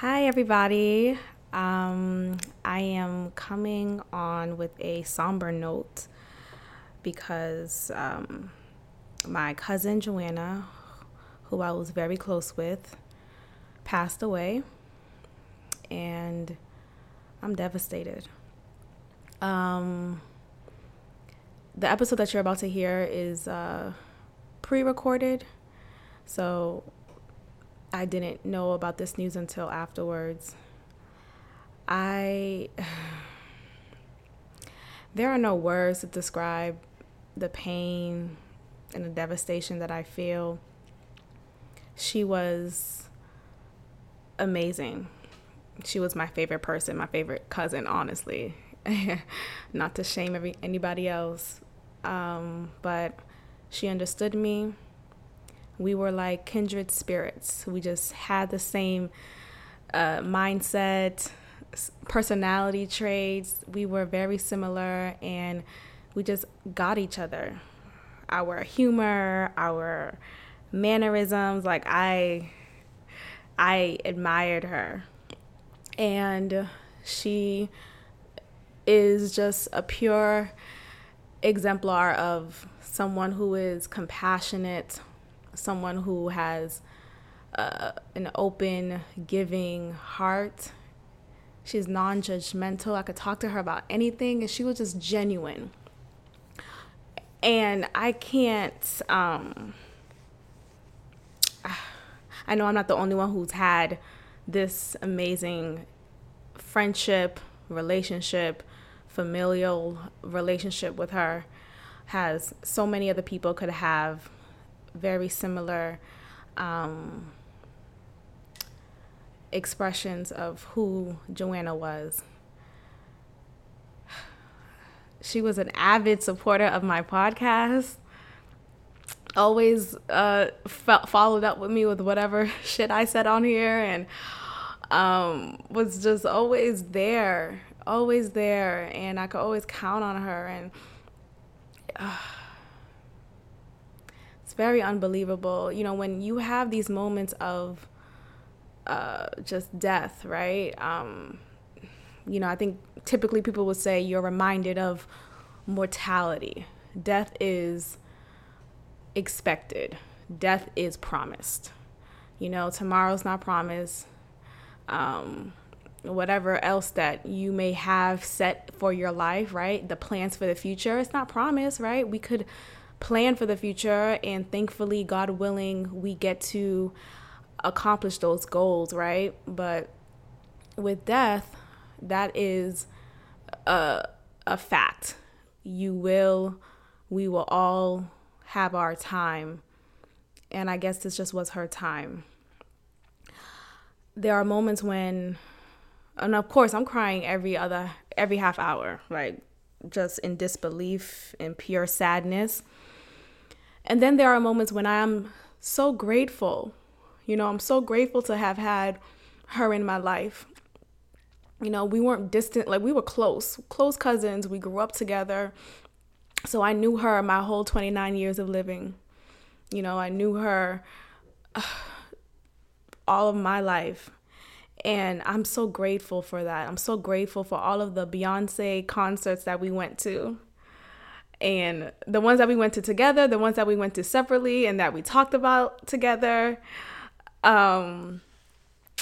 Hi, everybody. Um, I am coming on with a somber note because um, my cousin Joanna, who I was very close with, passed away, and I'm devastated. Um, the episode that you're about to hear is uh, pre recorded, so I didn't know about this news until afterwards. I. There are no words to describe the pain and the devastation that I feel. She was amazing. She was my favorite person, my favorite cousin, honestly. Not to shame every, anybody else, um, but she understood me we were like kindred spirits. We just had the same uh, mindset, personality traits. We were very similar and we just got each other. Our humor, our mannerisms, like I I admired her. And she is just a pure exemplar of someone who is compassionate, someone who has uh, an open, giving heart. She's non judgmental. I could talk to her about anything, and she was just genuine. And I can't, um, I know I'm not the only one who's had this amazing friendship, relationship, familial relationship with her, has so many other people could have very similar um, expressions of who Joanna was. She was an avid supporter of my podcast. Always uh, followed up with me with whatever shit I said on here, and um, was just always there, always there, and I could always count on her. And uh, very unbelievable. You know, when you have these moments of uh, just death, right? Um, you know, I think typically people would say you're reminded of mortality. Death is expected, death is promised. You know, tomorrow's not promised. Um, whatever else that you may have set for your life, right? The plans for the future, it's not promised, right? We could plan for the future and thankfully god willing we get to accomplish those goals right? But with death that is a, a fact. You will we will all have our time. And i guess this just was her time. There are moments when and of course i'm crying every other every half hour like just in disbelief and pure sadness and then there are moments when I'm so grateful. You know, I'm so grateful to have had her in my life. You know, we weren't distant, like we were close, close cousins. We grew up together. So I knew her my whole 29 years of living. You know, I knew her uh, all of my life. And I'm so grateful for that. I'm so grateful for all of the Beyonce concerts that we went to and the ones that we went to together, the ones that we went to separately, and that we talked about together. Um,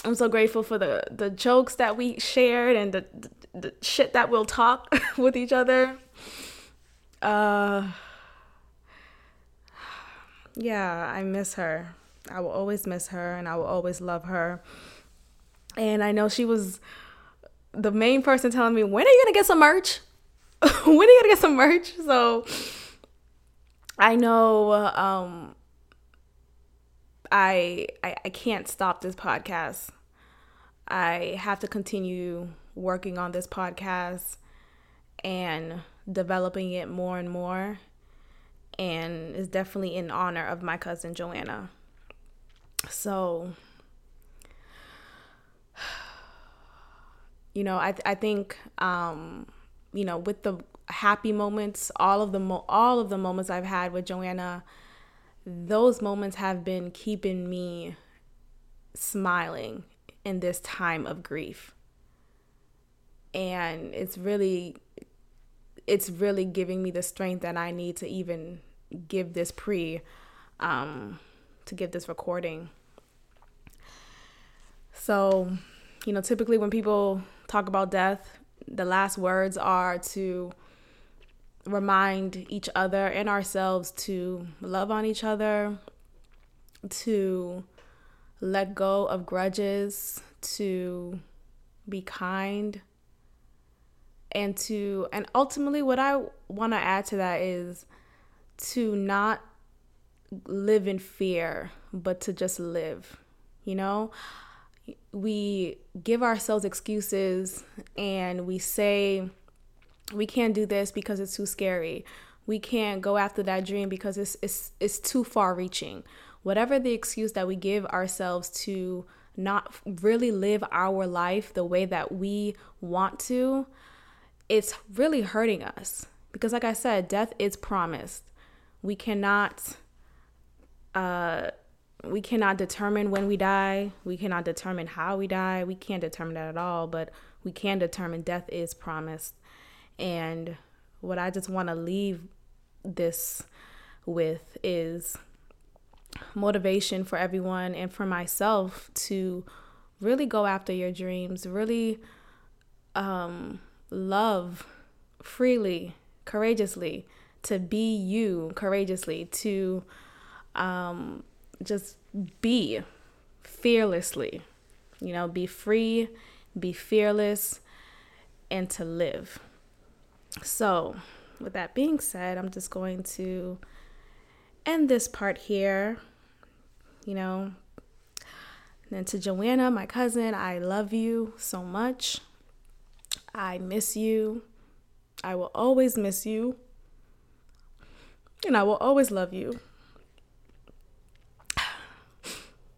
I'm so grateful for the the jokes that we shared and the, the, the shit that we'll talk with each other. Uh, yeah, I miss her. I will always miss her, and I will always love her. And I know she was the main person telling me, "When are you gonna get some merch?" when are you gonna get some merch? So I know um, I, I I can't stop this podcast. I have to continue working on this podcast and developing it more and more. And it's definitely in honor of my cousin Joanna. So, you know, I I think um, you know, with the happy moments, all of the mo- all of the moments I've had with Joanna, those moments have been keeping me smiling in this time of grief. And it's really it's really giving me the strength that I need to even give this pre um to give this recording. So, you know, typically when people talk about death, the last words are to remind each other and ourselves to love on each other, to let go of grudges, to be kind, and to, and ultimately, what I want to add to that is to not live in fear, but to just live, you know? We give ourselves excuses and we say, we can't do this because it's too scary. We can't go after that dream because it's it's it's too far reaching. Whatever the excuse that we give ourselves to not really live our life the way that we want to, it's really hurting us. Because like I said, death is promised. We cannot uh we cannot determine when we die. We cannot determine how we die. We can't determine that at all, but we can determine death is promised. And what I just want to leave this with is motivation for everyone and for myself to really go after your dreams, really um, love freely, courageously, to be you courageously, to um, just be fearlessly, you know, be free, be fearless, and to live. So, with that being said, I'm just going to end this part here. You know, and to Joanna, my cousin, I love you so much. I miss you. I will always miss you. And I will always love you.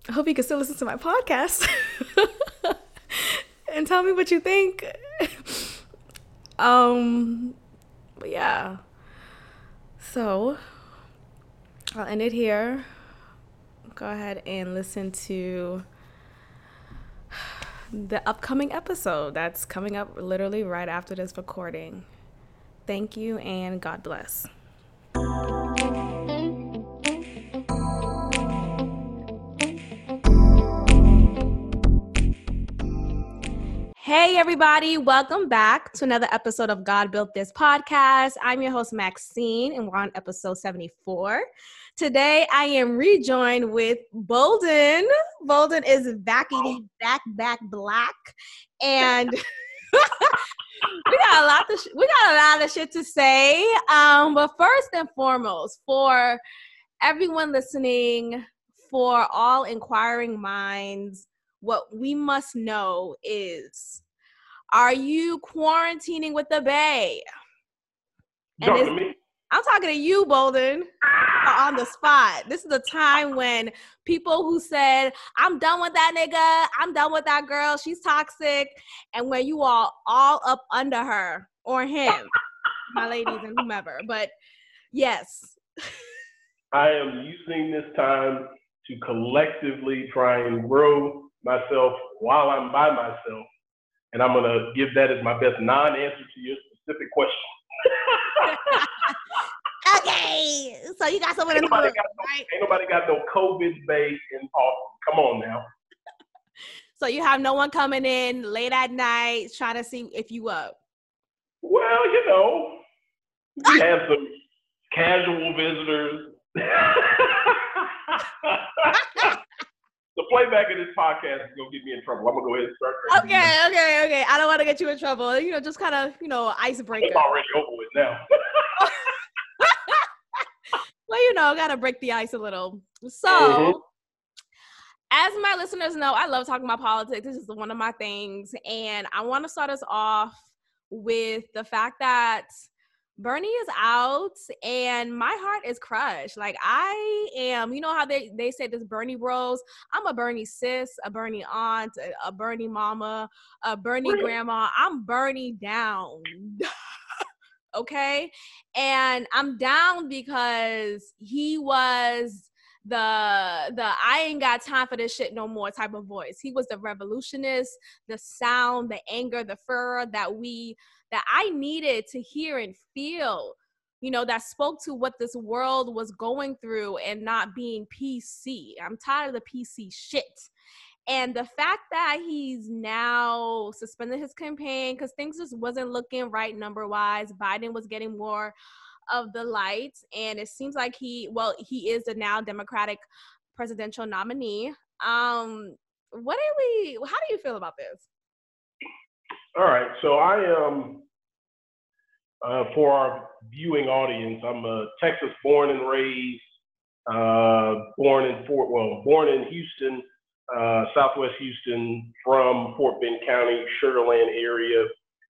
I hope you can still listen to my podcast and tell me what you think. Um, but yeah. So I'll end it here. Go ahead and listen to the upcoming episode that's coming up literally right after this recording. Thank you and God bless. Hey, everybody, welcome back to another episode of God Built This podcast. I'm your host, Maxine, and we're on episode 74. Today, I am rejoined with Bolden. Bolden is backity back, back black. And we got a lot to sh- we got a lot of shit to say. Um, but first and foremost, for everyone listening, for all inquiring minds, what we must know is are you quarantining with the Bay? And I'm talking to you, Bolden, on the spot. This is the time when people who said, I'm done with that nigga, I'm done with that girl, she's toxic, and when you are all up under her or him, my ladies and whomever. But yes. I am using this time to collectively try and grow myself while I'm by myself. And I'm going to give that as my best non answer to your specific question. okay. So you got someone in the room, no, right? Ain't nobody got no COVID base in Austin. Come on now. so you have no one coming in late at night trying to see if you up. Well, you know, we have some casual visitors. The playback of this podcast is gonna get me in trouble. I'm gonna go ahead and start. Okay, okay, okay. I don't want to get you in trouble. You know, just kind of, you know, icebreaker. I'm already over with now. well, you know, I gotta break the ice a little. So, mm-hmm. as my listeners know, I love talking about politics. This is one of my things, and I want to start us off with the fact that Bernie is out and my heart is crushed. Like I am, you know how they, they say this Bernie bros. I'm a Bernie sis, a Bernie aunt, a, a Bernie mama, a Bernie grandma. I'm Bernie down. okay. And I'm down because he was the the I ain't got time for this shit no more type of voice. He was the revolutionist, the sound, the anger, the fur that we that I needed to hear and feel. You know, that spoke to what this world was going through and not being PC. I'm tired of the PC shit. And the fact that he's now suspended his campaign because things just wasn't looking right number wise. Biden was getting more of the light, and it seems like he, well, he is the now Democratic presidential nominee. Um, what do we? How do you feel about this? All right, so I am. Um, uh, for our viewing audience, I'm a Texas born and raised, uh, born in Fort, well, born in Houston, uh, Southwest Houston from Fort Bend County, Sugar Land area.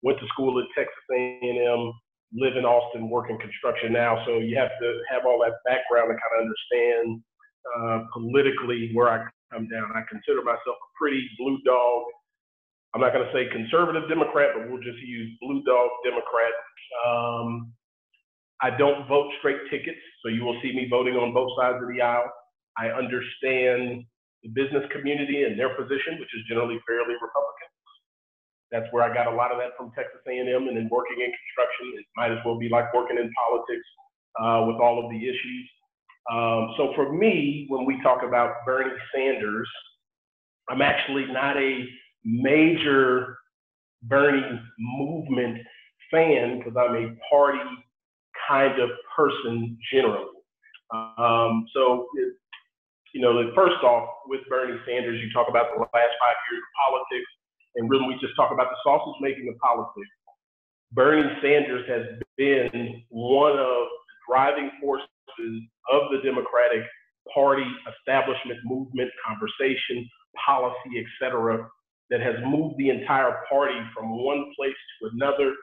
Went to school at Texas A&M. Live in Austin, work in construction now. So you have to have all that background to kind of understand uh, politically where I come down. I consider myself a pretty blue dog. I'm not going to say conservative Democrat, but we'll just use blue dog Democrat. Um, I don't vote straight tickets, so you will see me voting on both sides of the aisle. I understand the business community and their position, which is generally fairly Republican. That's where I got a lot of that from Texas A&M, and then working in construction, it might as well be like working in politics uh, with all of the issues. Um, so for me, when we talk about Bernie Sanders, I'm actually not a major Bernie movement fan because I'm a party kind of person generally. Um, so you know, first off, with Bernie Sanders, you talk about the last five years of politics, and really we just talk about the sausage making of politics. Bernie Sanders has been one of the driving forces of the Democratic Party establishment movement, conversation, policy, etc., that has moved the entire party from one place to another.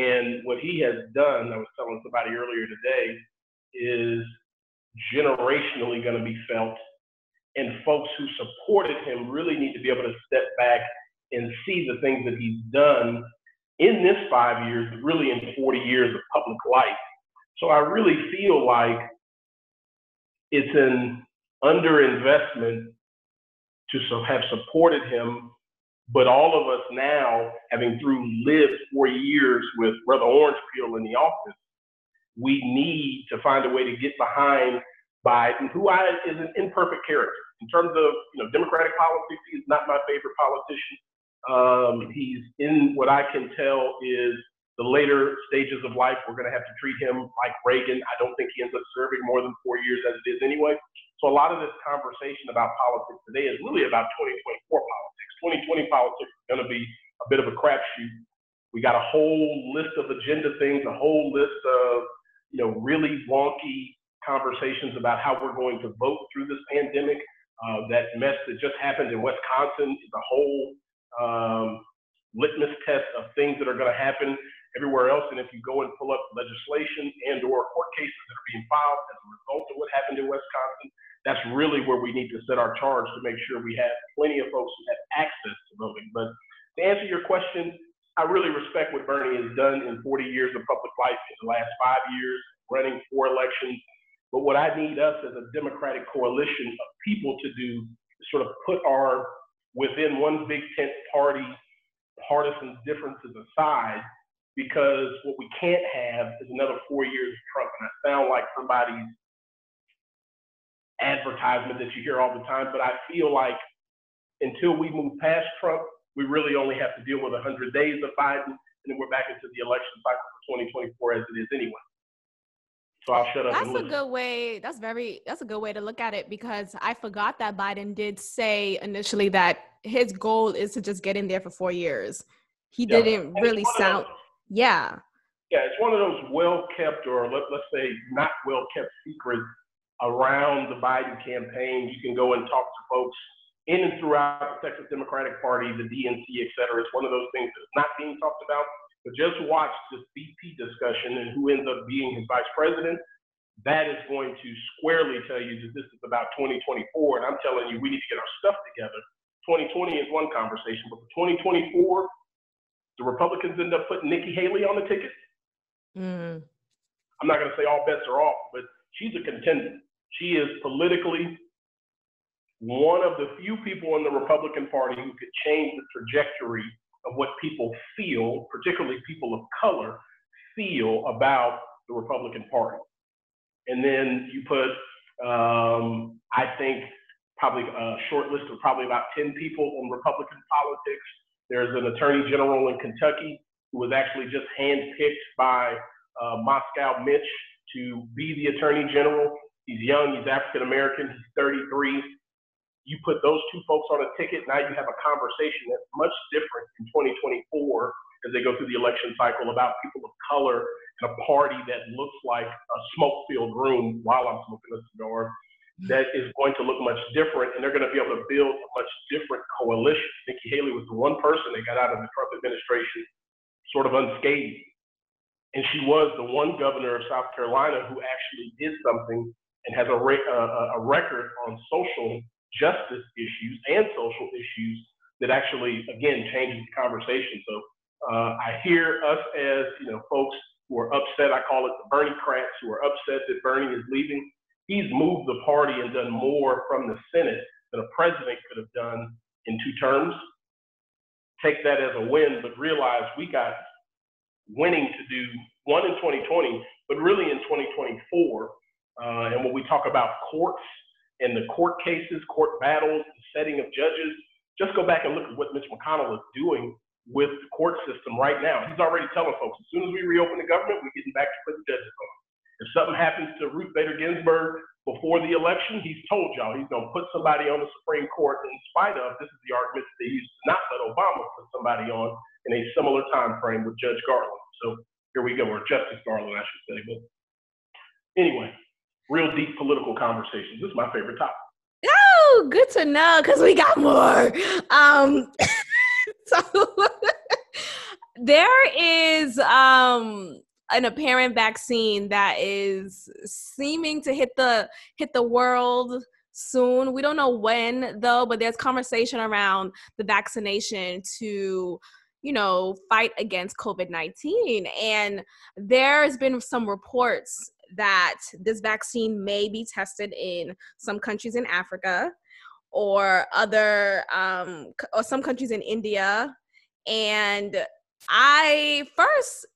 And what he has done, I was telling somebody earlier today, is generationally going to be felt and folks who supported him really need to be able to step back and see the things that he's done in this five years, really in 40 years of public life. So I really feel like it's an underinvestment to have supported him, but all of us now, having through lived four years with Brother Orange Peel in the office, we need to find a way to get behind Biden, who I is an imperfect character in terms of you know Democratic politics. He's not my favorite politician. Um, he's in what I can tell is the later stages of life. We're going to have to treat him like Reagan. I don't think he ends up serving more than four years as it is anyway. So a lot of this conversation about politics today is really about 2024 politics. 2020 politics is going to be a bit of a crapshoot. We got a whole list of agenda things, a whole list of you know really wonky conversations about how we're going to vote through this pandemic. Uh, that mess that just happened in Wisconsin is a whole um, litmus test of things that are going to happen everywhere else. And if you go and pull up legislation and or court cases that are being filed as a result of what happened in Wisconsin, that's really where we need to set our charge to make sure we have plenty of folks who have access to voting. But to answer your question, I really respect what Bernie has done in 40 years of public life in the last five years, running four elections, but what I need us as a democratic coalition of people to do is sort of put our within one big tent party partisan differences aside because what we can't have is another four years of Trump. And I sound like somebody's advertisement that you hear all the time, but I feel like until we move past Trump, we really only have to deal with 100 days of Biden, and then we're back into the election cycle for 2024 as it is anyway. So I'll shut up. That's a good way. That's very. That's a good way to look at it because I forgot that Biden did say initially that his goal is to just get in there for four years. He yeah. didn't really sound. Those, yeah. Yeah, it's one of those well kept, or let, let's say not well kept secrets around the Biden campaign. You can go and talk to folks in and throughout the Texas Democratic Party, the DNC, et cetera. It's one of those things that's not being talked about. But just watch this VP discussion and who ends up being his vice president. That is going to squarely tell you that this is about 2024. And I'm telling you, we need to get our stuff together. 2020 is one conversation, but for 2024, the Republicans end up putting Nikki Haley on the ticket. Mm. I'm not going to say all bets are off, but she's a contender. She is politically one of the few people in the Republican Party who could change the trajectory of what people feel, particularly people of color, feel about the Republican Party. And then you put, um, I think, probably a short list of probably about 10 people in Republican politics. There's an attorney general in Kentucky who was actually just handpicked by uh, Moscow Mitch to be the attorney general. He's young, he's African American, he's 33. You put those two folks on a ticket, now you have a conversation that's much different in 2024 as they go through the election cycle about people of color and a party that looks like a smoke filled room while I'm smoking a cigar that is going to look much different, and they're going to be able to build a much different coalition. Nikki Haley was the one person that got out of the Trump administration sort of unscathed. And she was the one governor of South Carolina who actually did something and has a, re- uh, a record on social justice issues and social issues that actually, again, changes the conversation. So uh, I hear us as you know folks who are upset. I call it the Bernie cracks who are upset that Bernie is leaving he's moved the party and done more from the Senate than a president could have done in two terms. Take that as a win, but realize we got winning to do one in 2020, but really in 2024. Uh, and when we talk about courts and the court cases, court battles, the setting of judges, just go back and look at what Mitch McConnell is doing with the court system right now. He's already telling folks as soon as we reopen the government, we're getting back to putting judges on. If something happens to Ruth Bader Ginsburg before the election, he's told y'all he's going to put somebody on the Supreme Court in spite of, this is the argument that they used to not let Obama put somebody on in a similar time frame with Judge Garland. So here we go, or Justice Garland, I should say. But anyway, real deep political conversations. This is my favorite topic. Oh, good to know because we got more. Um, so there is um an apparent vaccine that is seeming to hit the hit the world soon. We don't know when though, but there's conversation around the vaccination to you know fight against COVID-19 and there's been some reports that this vaccine may be tested in some countries in Africa or other um or some countries in India. And I first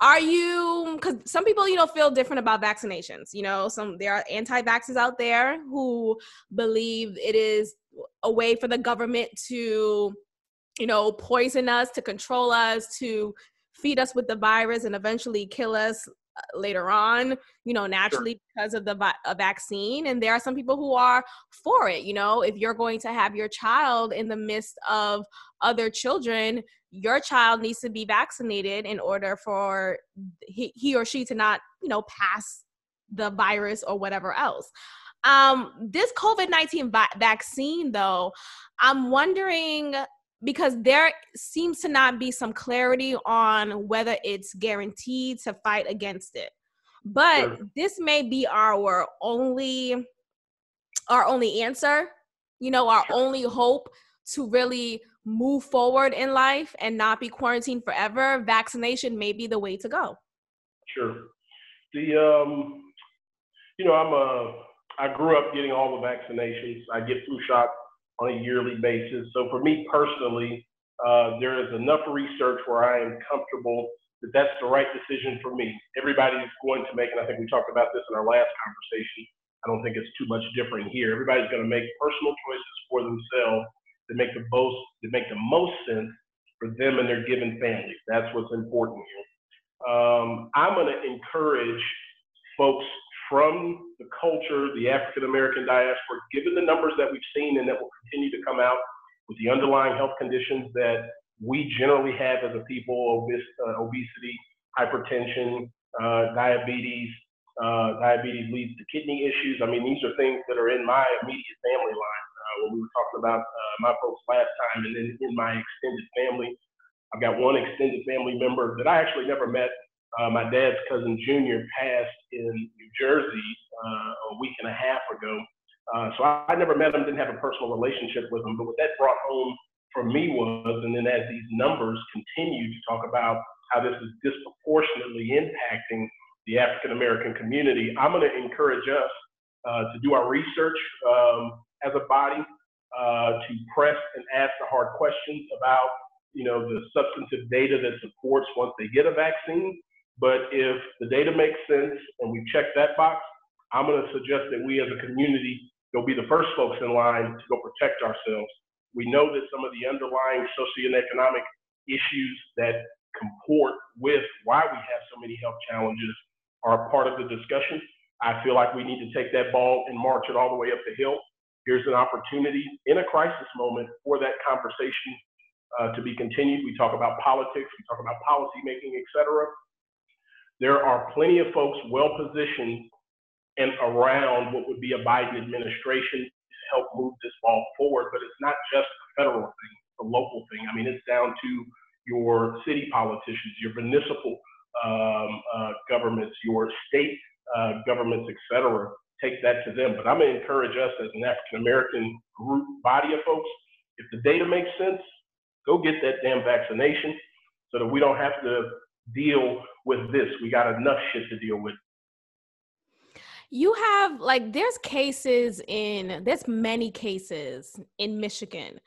are you because some people you know feel different about vaccinations you know some there are anti-vaxxers out there who believe it is a way for the government to you know poison us to control us to feed us with the virus and eventually kill us later on you know naturally sure. because of the vi- a vaccine and there are some people who are for it you know if you're going to have your child in the midst of other children your child needs to be vaccinated in order for he, he or she to not you know pass the virus or whatever else um this covid-19 va- vaccine though i'm wondering because there seems to not be some clarity on whether it's guaranteed to fight against it but sure. this may be our only our only answer you know our sure. only hope to really move forward in life and not be quarantined forever, vaccination may be the way to go. Sure. The um, you know, I'm a I grew up getting all the vaccinations. I get flu shots on a yearly basis. So for me personally, uh, there is enough research where I am comfortable that that's the right decision for me. Everybody's going to make, and I think we talked about this in our last conversation. I don't think it's too much different here. Everybody's going to make personal choices for themselves that make the most that make the most sense for them and their given family. That's what's important here. Um, I'm going to encourage folks from the culture, the African American diaspora, given the numbers that we've seen and that will continue to come out with the underlying health conditions that we generally have as a people obes- uh, obesity, hypertension, uh, diabetes. Uh, diabetes leads to kidney issues. I mean, these are things that are in my immediate family line when we were talking about uh, my folks last time, and then in my extended family. I've got one extended family member that I actually never met. Uh, my dad's cousin Junior passed in New Jersey uh, a week and a half ago. Uh, so I, I, never met him, didn't have a personal relationship with him. But what that brought home for me was, and then as these numbers continue to talk about how this is disproportionately impacting the African American community, I'm going to encourage us uh, to do our research um, as a body, uh, to press and ask the hard questions about, you know, the substantive data that supports once they get a vaccine. But if the data makes sense and we check that box, I'm going to suggest that we as a community go be the first folks in line to go protect ourselves. We know that some of the underlying socioeconomic issues that comport with why we have so many health challenges are part of the discussion. I feel like we need to take that ball and march it all the way up the hill. Here's an opportunity in a crisis moment for that conversation uh, to be continued. We talk about politics, we talk about policy making, et cetera. There are plenty of folks well positioned and around what would be a Biden administration to help move this ball forward. But it's not just a federal thing, it's a local thing. I mean, it's down to your city politicians, your municipal um, uh, governments, your state uh, governments, et cetera. Take that to them. But I'm going to encourage us as an African American group, body of folks, if the data makes sense, go get that damn vaccination so that we don't have to deal with this. We got enough shit to deal with you have like there's cases in there's many cases in Michigan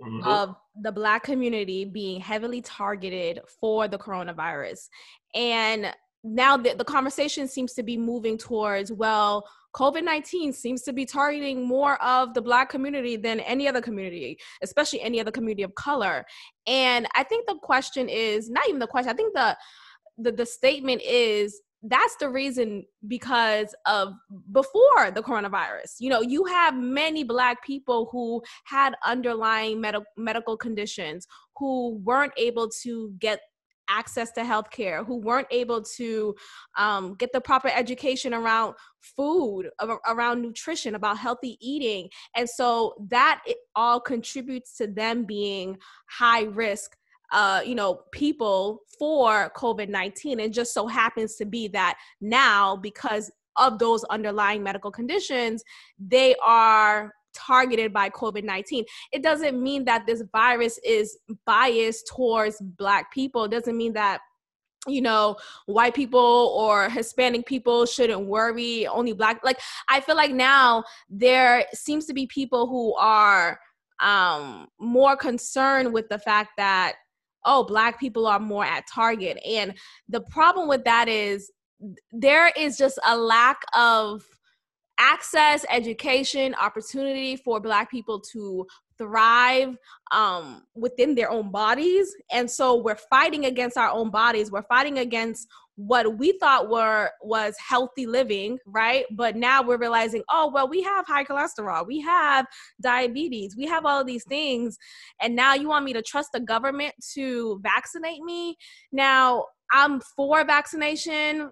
mm-hmm. of the black community being heavily targeted for the coronavirus. And now the, the conversation seems to be moving towards well COVID 19 seems to be targeting more of the Black community than any other community, especially any other community of color. And I think the question is not even the question, I think the, the, the statement is that's the reason because of before the coronavirus. You know you have many black people who had underlying med- medical conditions who weren't able to get access to healthcare who weren't able to um, get the proper education around food around nutrition about healthy eating. And so that all contributes to them being high risk uh, you know, people for COVID 19. It just so happens to be that now, because of those underlying medical conditions, they are targeted by COVID 19. It doesn't mean that this virus is biased towards Black people. It doesn't mean that you know white people or hispanic people shouldn't worry only black like i feel like now there seems to be people who are um more concerned with the fact that oh, black people are more at Target. And the problem with that is there is just a lack of access, education, opportunity for black people to thrive um, within their own bodies. And so we're fighting against our own bodies. We're fighting against what we thought were was healthy living right? But now we're realizing oh well we have high cholesterol we have diabetes we have all these things and now you want me to trust the government to vaccinate me? Now i'm for vaccination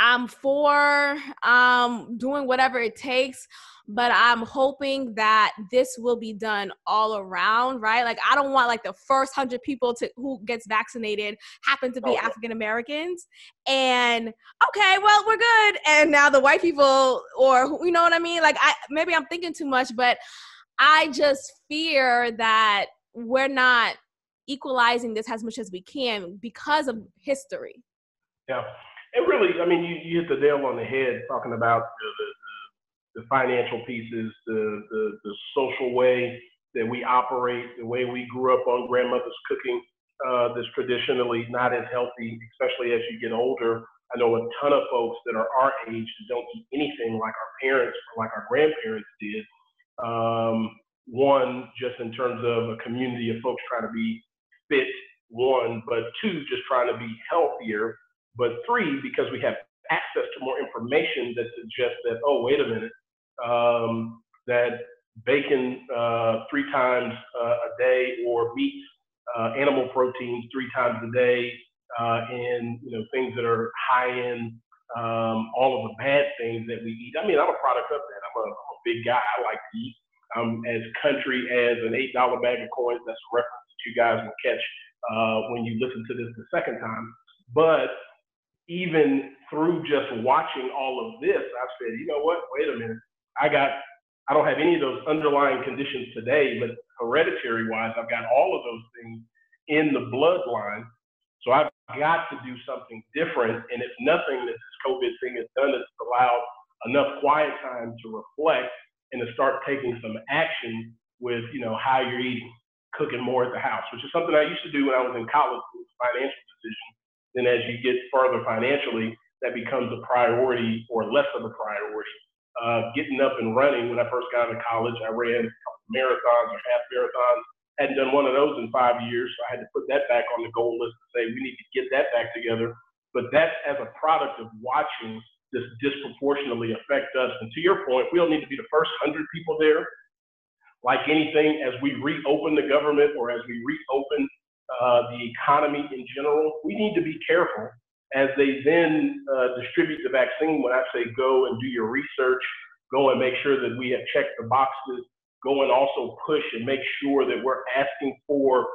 i'm for um, doing whatever it takes but I'm hoping that this will be done all around, right? Like I don't want like the first hundred people to who gets vaccinated happen to be oh. African Americans, and okay, well we're good, and now the white people, or you know what I mean? Like I maybe I'm thinking too much, but I just fear that we're not equalizing this as much as we can because of history. Yeah. And really, I mean, you, you hit the nail on the head talking about the, the financial pieces, the, the, the social way that we operate, the way we grew up on grandmother's cooking uh, that's traditionally not as healthy, especially as you get older. I know a ton of folks that are our age that don't eat anything like our parents or like our grandparents did. Um, one, just in terms of a community of folks trying to be fit, one, but two, just trying to be healthier, but three, because we have access to more information that suggests that, oh, wait a minute, um, that bacon uh, three times uh, a day or meat, uh, animal proteins three times a day, uh, and you know things that are high in um, all of the bad things that we eat. I mean, I'm a product of that. I'm a, I'm a big guy. I like to eat. I'm as country as an eight dollar bag of coins. That's a reference that you guys will catch uh, when you listen to this the second time. But even through just watching all of this, I've said, you know what? Wait a minute. I got, I don't have any of those underlying conditions today, but hereditary wise, I've got all of those things in the bloodline. So I've got to do something different. And if nothing that this COVID thing has done is allowed enough quiet time to reflect and to start taking some action with, you know, how you're eating, cooking more at the house, which is something I used to do when I was in college, a financial decision. Then as you get further financially, that becomes a priority or less of a priority. Uh, getting up and running when I first got into college, I ran marathons or half marathons. Hadn't done one of those in five years, so I had to put that back on the goal list and say we need to get that back together. But that's as a product of watching this disproportionately affect us. And to your point, we don't need to be the first hundred people there. Like anything, as we reopen the government or as we reopen uh, the economy in general, we need to be careful as they then uh, distribute the vaccine. When I say go and do your research, go and make sure that we have checked the boxes, go and also push and make sure that we're asking for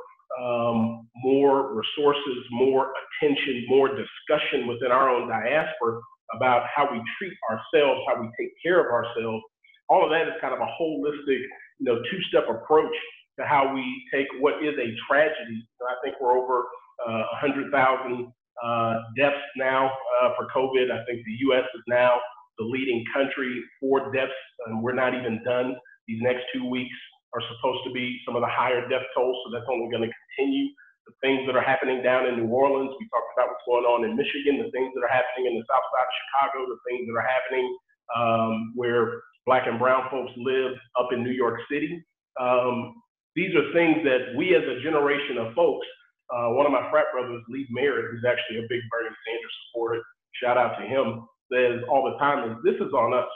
um, more resources, more attention, more discussion within our own diaspora about how we treat ourselves, how we take care of ourselves. All of that is kind of a holistic, you know, two-step approach to how we take what is a tragedy. I think we're over uh, 100,000 uh, deaths now uh, for COVID. I think the U.S. is now the leading country for deaths, and we're not even done. These next two weeks are supposed to be some of the higher death tolls, so that's only going to continue. The things that are happening down in New Orleans, we talked about what's going on in Michigan, the things that are happening in the south side of Chicago, the things that are happening um, where black and brown folks live up in New York City. Um, these are things that we as a generation of folks, uh, one of my frat brothers, Lee Merritt, who's actually a big Bernie Sanders supporter, shout out to him, says all the time is this is on us.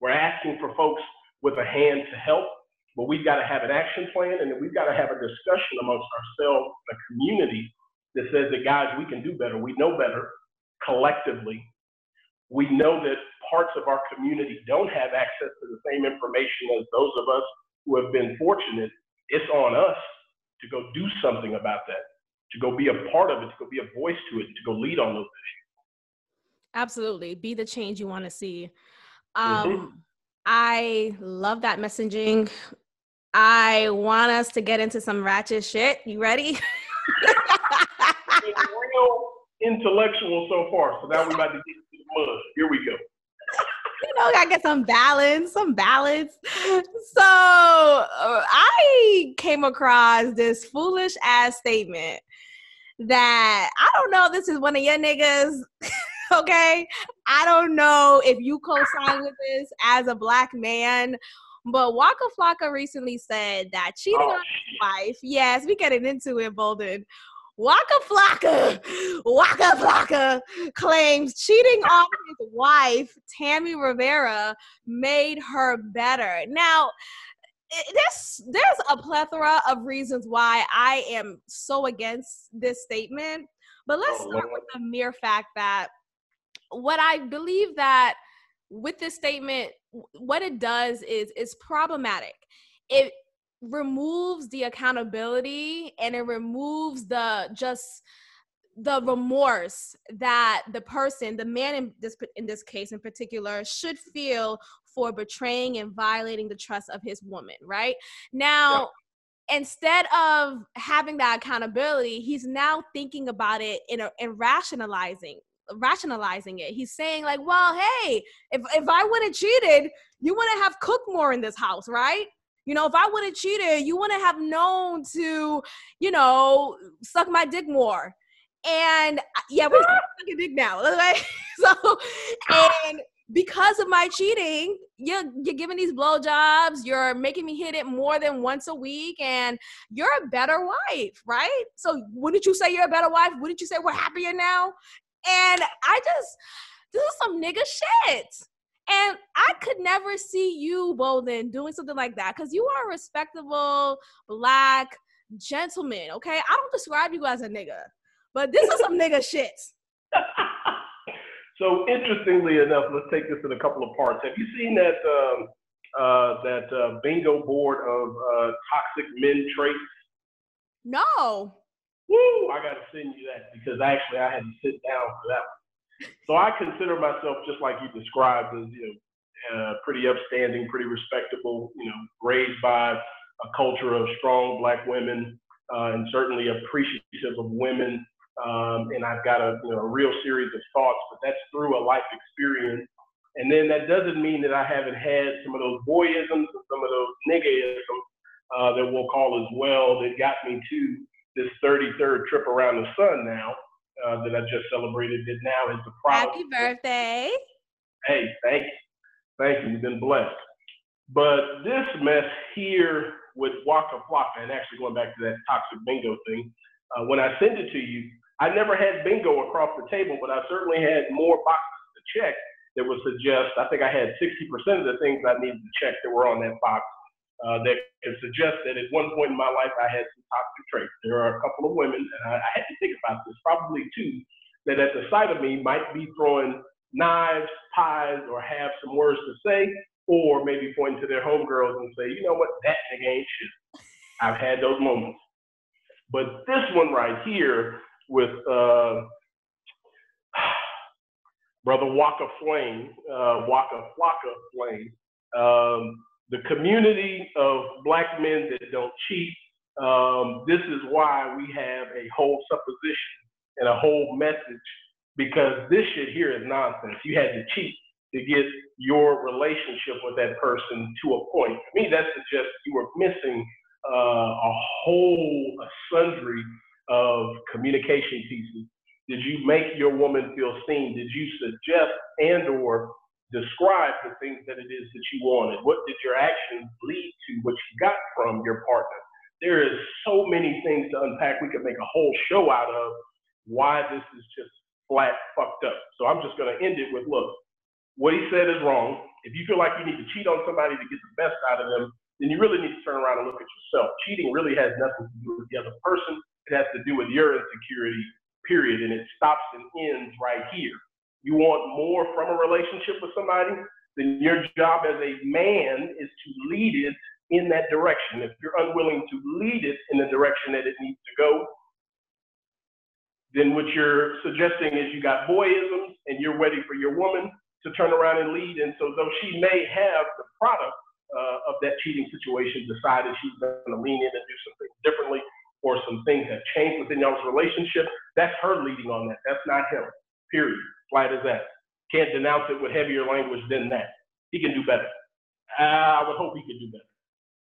We're asking for folks with a hand to help, but we've got to have an action plan and we've got to have a discussion amongst ourselves, the community that says that guys, we can do better. We know better collectively. We know that parts of our community don't have access to the same information as those of us who have been fortunate. It's on us to go do something about that, to go be a part of it, to go be a voice to it, to go lead on those issues. Absolutely. Be the change you want to see. Um, mm-hmm. I love that messaging. I want us to get into some ratchet shit. You ready? real intellectual so far. So now we're about to get into the mud. Here we go. Know, I get some balance, some balance. So uh, I came across this foolish ass statement that I don't know. This is one of your niggas. okay, I don't know if you co-sign with this as a black man, but Waka Flocka recently said that cheating oh, on his wife, yes, we getting into it, Bolden. Waka Flocka, Waka Flocka claims cheating on his wife, Tammy Rivera, made her better. Now, there's there's a plethora of reasons why I am so against this statement. But let's oh, start with the mere fact that what I believe that with this statement, what it does is is problematic. It removes the accountability and it removes the just the remorse that the person, the man in this in this case in particular, should feel for betraying and violating the trust of his woman. Right now. instead of having that accountability, he's now thinking about it in a, and rationalizing rationalizing it. He's saying like, well, hey, if if I would have cheated, you wouldn't have cooked more in this house, right? You know, if I would have cheated, you wouldn't have known to, you know, suck my dick more. And uh, yeah, we're sucking dick now. Okay? so, and because of my cheating, you're you're giving these blowjobs, you're making me hit it more than once a week, and you're a better wife, right? So wouldn't you say you're a better wife? Wouldn't you say we're happier now? And I just, this is some nigga shit. And I could never see you, Bolden, doing something like that because you are a respectable black gentleman, okay? I don't describe you as a nigga, but this is some nigga shit. So interestingly enough, let's take this in a couple of parts. Have you seen that um, uh, that uh, bingo board of uh, toxic men traits? No. Woo! I got to send you that because actually I had to sit down for that one. So I consider myself just like you described as you know uh, pretty upstanding, pretty respectable. You know, raised by a culture of strong black women uh, and certainly appreciative of women. Um, and I've got a you know a real series of thoughts, but that's through a life experience And then that doesn't mean that I haven't had some of those boyisms and some of those niggaisms uh, that we'll call as well that got me to this 33rd trip around the sun now uh, that I just celebrated. That now is the product. Happy birthday. Hey, thank you. Thank you. You've been blessed. But this mess here with Waka Flocka, and actually going back to that toxic bingo thing, uh, when I send it to you, I never had bingo across the table, but I certainly had more boxes to check that would suggest, I think I had 60% of the things I needed to check that were on that box uh, that could suggest that at one point in my life I had some toxic traits. There are a couple of women, and I, I had to think about this, probably two, that at the sight of me might be throwing knives, pies, or have some words to say, or maybe pointing to their homegirls and say, you know what, that nigga ain't shit. I've had those moments. But this one right here with uh, Brother Waka Flame, uh, Waka Flocka Flame, um, the community of black men that don't cheat. Um, this is why we have a whole supposition and a whole message because this shit here is nonsense. You had to cheat to get your relationship with that person to a point. To me, that suggests you were missing uh, a whole a sundry of communication pieces did you make your woman feel seen? Did you suggest and or describe the things that it is that you wanted? What did your actions lead to what you got from your partner? There is so many things to unpack. We could make a whole show out of why this is just flat fucked up. So I'm just gonna end it with look, what he said is wrong. If you feel like you need to cheat on somebody to get the best out of them, then you really need to turn around and look at yourself. Cheating really has nothing to do with the other person. It has to do with your insecurity period. And it stops and ends right here. You want more from a relationship with somebody, then your job as a man is to lead it in that direction. If you're unwilling to lead it in the direction that it needs to go, then what you're suggesting is you got boyisms and you're waiting for your woman to turn around and lead. And so, though she may have the product uh, of that cheating situation, decided she's going to lean in and do something differently, or some things have changed within y'all's relationship, that's her leading on that. That's not him. Period. Flat as that. Can't denounce it with heavier language than that. He can do better. I would hope he could do better.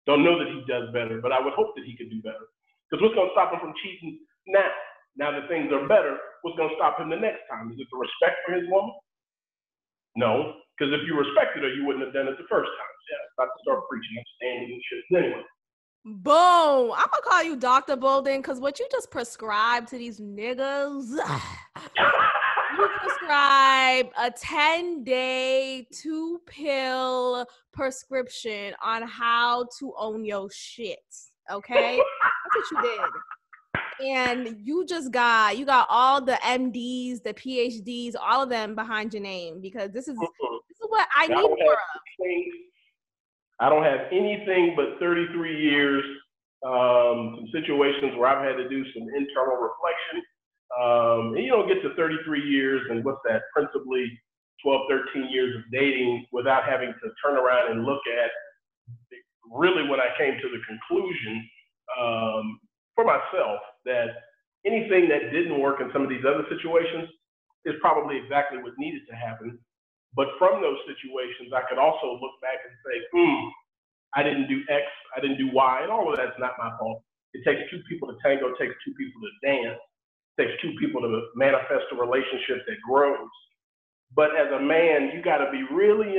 Don't know that he does better, but I would hope that he could do better. Because what's going to stop him from cheating now? Now that things are better, what's going to stop him the next time? Is it the respect for his woman? No, because if you respected her, you wouldn't have done it the first time. Yeah, about to start preaching, I'm standing and shit. Anyway, Boom. I'm gonna call you Dr. Bolden because what you just prescribed to these niggas, prescribe a 10 day, two pill prescription on how to own your shit. Okay? That's what you did. And you just got you got all the MDs, the PhDs, all of them behind your name because this is mm-hmm. this is what I need more of. I don't have anything but 33 years, um, some situations where I've had to do some internal reflection. Um, and you don't get to 33 years and what's that, principally 12, 13 years of dating without having to turn around and look at really when I came to the conclusion um, for myself that anything that didn't work in some of these other situations is probably exactly what needed to happen but from those situations, I could also look back and say, hmm, I didn't do X, I didn't do Y, and all of that's not my fault. It takes two people to tango, it takes two people to dance, takes two people to manifest a relationship that grows. But as a man, you got to be really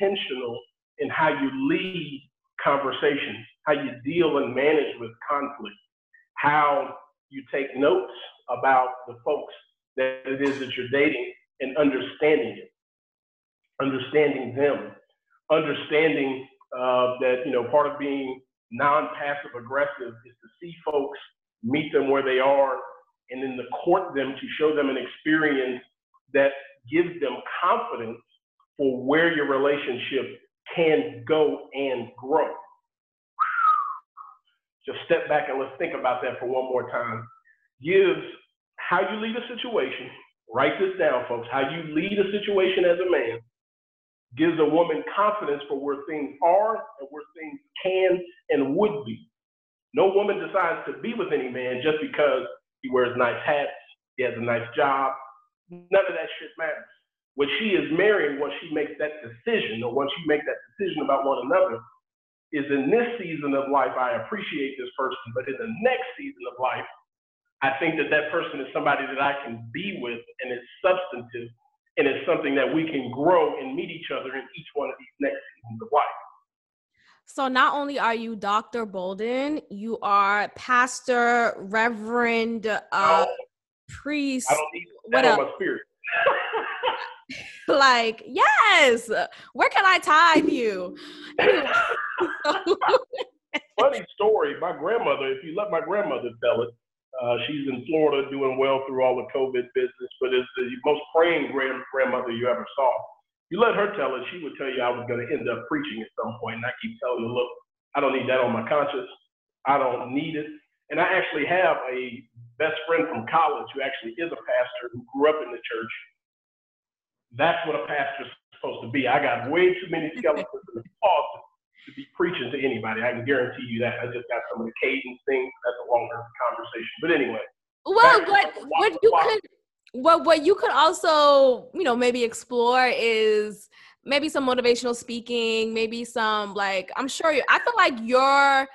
intentional in how you lead conversations, how you deal and manage with conflict, how you take notes about the folks that it is that you're dating and understanding it understanding them, understanding uh, that you know part of being non-passive aggressive is to see folks, meet them where they are, and then to court them to show them an experience that gives them confidence for where your relationship can go and grow. Just step back and let's think about that for one more time. Gives how you lead a situation, write this down, folks, how you lead a situation as a man gives a woman confidence for where things are and where things can and would be. No woman decides to be with any man just because he wears nice hats, he has a nice job. None of that shit matters. When she is marrying, once she makes that decision, or once you make that decision about one another, is in this season of life, I appreciate this person, but in the next season of life, I think that that person is somebody that I can be with and it's substantive and it's something that we can grow and meet each other in each one of these next seasons of life. So not only are you Dr. Bolden, you are pastor, reverend, uh, priest. I don't need that what spirit. like, yes. Where can I tithe you? Funny story. My grandmother, if you let my grandmother tell it, uh, she's in Florida doing well through all the COVID business, but is the most praying grand- grandmother you ever saw. You let her tell it, she would tell you I was going to end up preaching at some point. And I keep telling her, look, I don't need that on my conscience. I don't need it. And I actually have a best friend from college who actually is a pastor who grew up in the church. That's what a pastor's supposed to be. I got way too many skeletons in the closet to be preaching to anybody. I can guarantee you that. I just got some of the cadence things. That's a longer conversation. But anyway. Well, what what you could what what you could also you know maybe explore is maybe some motivational speaking, maybe some like I'm sure you. I feel like you're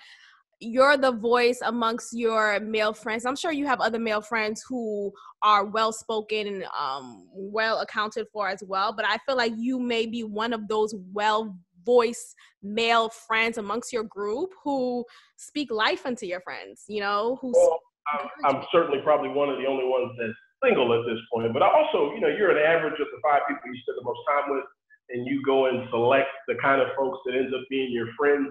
you're the voice amongst your male friends. I'm sure you have other male friends who are well spoken and um, well accounted for as well. But I feel like you may be one of those well voice male friends amongst your group who speak life into your friends, you know, who well, I'm, I'm, certainly probably one of the only ones that's single at this point. But also, you know, you're an average of the five people you spend the most time with, and you go and select the kind of folks that ends up being your friends.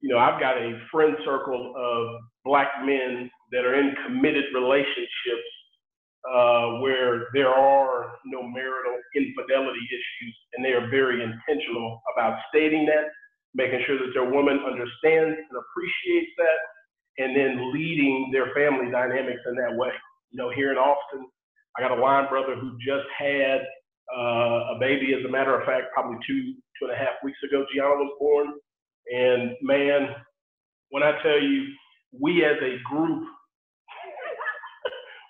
You know, I've got a friend circle of black men that are in committed relationships uh, where there are no marital infidelity issues, and they are very intentional about stating that, making sure that their woman understands and appreciates that, and then leading their family dynamics in that way. You know, here in Austin, I got a line brother who just had uh, a baby, as a matter of fact, probably two, two and a half weeks ago, Gianna was born. And man, when I tell you, we as a group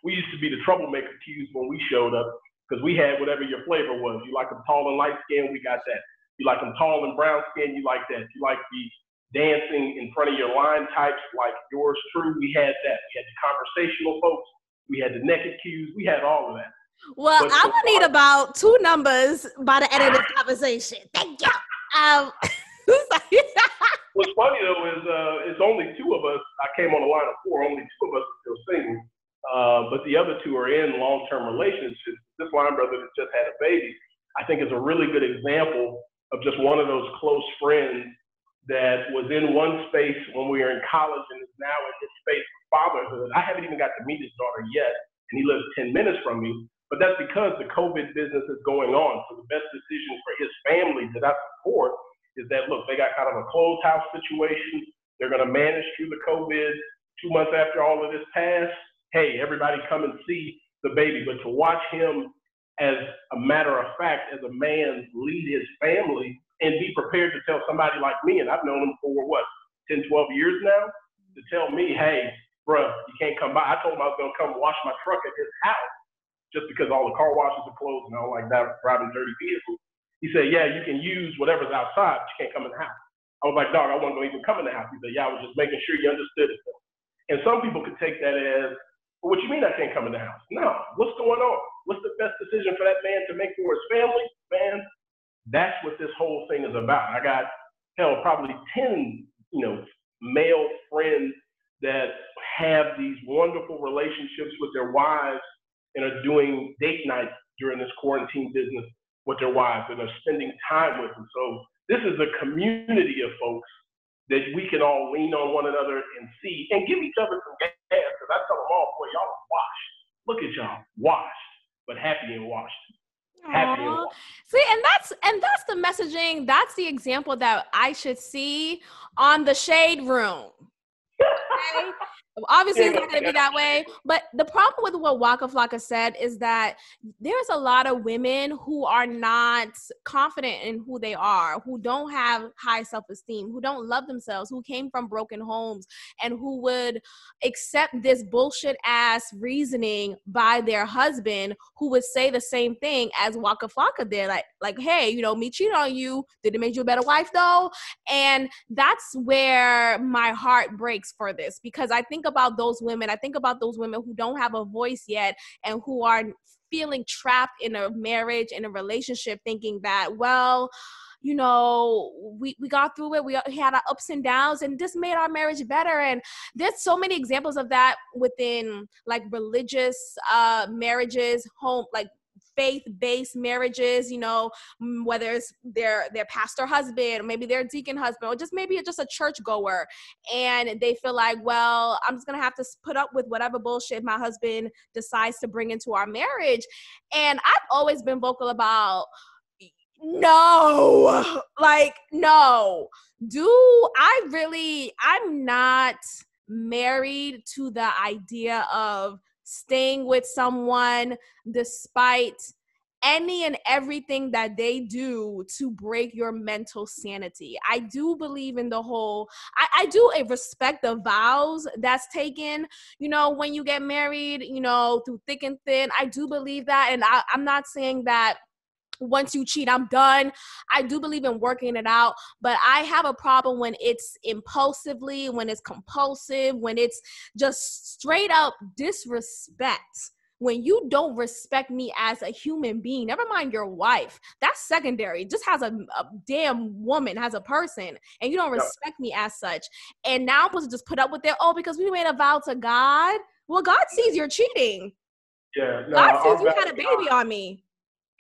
we used to be the troublemaker cues when we showed up because we had whatever your flavor was. You like them tall and light skinned, we got that. You like them tall and brown skinned, you like that. You like the dancing in front of your line types like yours true, we had that. We had the conversational folks, we had the naked cues, we had all of that. Well, but I'm gonna need about two numbers by the end of this conversation. Thank you. Um, What's funny though is uh, it's only two of us. I came on a line of four. Only two of us are still single. Uh, but the other two are in long-term relationships. This line brother that just had a baby, I think is a really good example of just one of those close friends that was in one space when we were in college and is now in his space of fatherhood. I haven't even got to meet his daughter yet, and he lives 10 minutes from me. But that's because the COVID business is going on. So the best decision for his family that I support is that look, they got kind of a closed house situation. They're going to manage through the COVID. Two months after all of this passed, hey, everybody come and see the baby. But to watch him as a matter of fact, as a man, lead his family and be prepared to tell somebody like me, and I've known him for what, 10, 12 years now, to tell me, hey, bruh, you can't come by. I told him I was going to come wash my truck at his house just because all the car washes are closed and I don't like that driving dirty vehicles. He said, yeah, you can use whatever's outside, but you can't come in the house. I was like, dog, I wasn't going to even come in the house. He said, yeah, I was just making sure you understood it. And some people could take that as, what you mean I can't come in the house? No. What's going on? What's the best decision for that man to make for his family? Man, that's what this whole thing is about. I got hell probably 10, you know, male friends that have these wonderful relationships with their wives and are doing date nights during this quarantine business with their wives and are spending time with them. So this is a community of folks that we can all lean on one another and see and give each other some gas. Because I tell them all, boy, y'all are washed. Look at y'all, washed, but happy and washed. Happy. See, and that's and that's the messaging. That's the example that I should see on the shade room. way. Obviously, it's not going to be that way. But the problem with what Waka Flocka said is that there's a lot of women who are not confident in who they are, who don't have high self esteem, who don't love themselves, who came from broken homes, and who would accept this bullshit ass reasoning by their husband, who would say the same thing as Waka Flocka did, like, like, hey, you know, me cheating on you, did it make you a better wife though? And that's where my heart breaks for this because I think think about those women. I think about those women who don't have a voice yet and who are feeling trapped in a marriage, in a relationship, thinking that, well, you know, we, we got through it. We had our ups and downs, and this made our marriage better. And there's so many examples of that within like religious uh, marriages, home like faith-based marriages you know whether it's their their pastor husband maybe their deacon husband or just maybe just a church goer and they feel like well i'm just gonna have to put up with whatever bullshit my husband decides to bring into our marriage. And i've always been vocal about no like no. Do i really i'm not married to the idea of staying with someone despite any and everything that they do to break your mental sanity. I do believe in the whole, I, I do respect the vows that's taken, you know, when you get married, you know, through thick and thin. I do believe that. And I, I'm not saying that once you cheat, I'm done. I do believe in working it out, but I have a problem when it's impulsively, when it's compulsive, when it's just straight up disrespect. When you don't respect me as a human being, never mind your wife, that's secondary. Just has a, a damn woman, has a person, and you don't respect me as such. And now I'm supposed to just put up with it. Oh, because we made a vow to God. Well, God sees you're cheating. Yeah, no, God sees you had a baby on me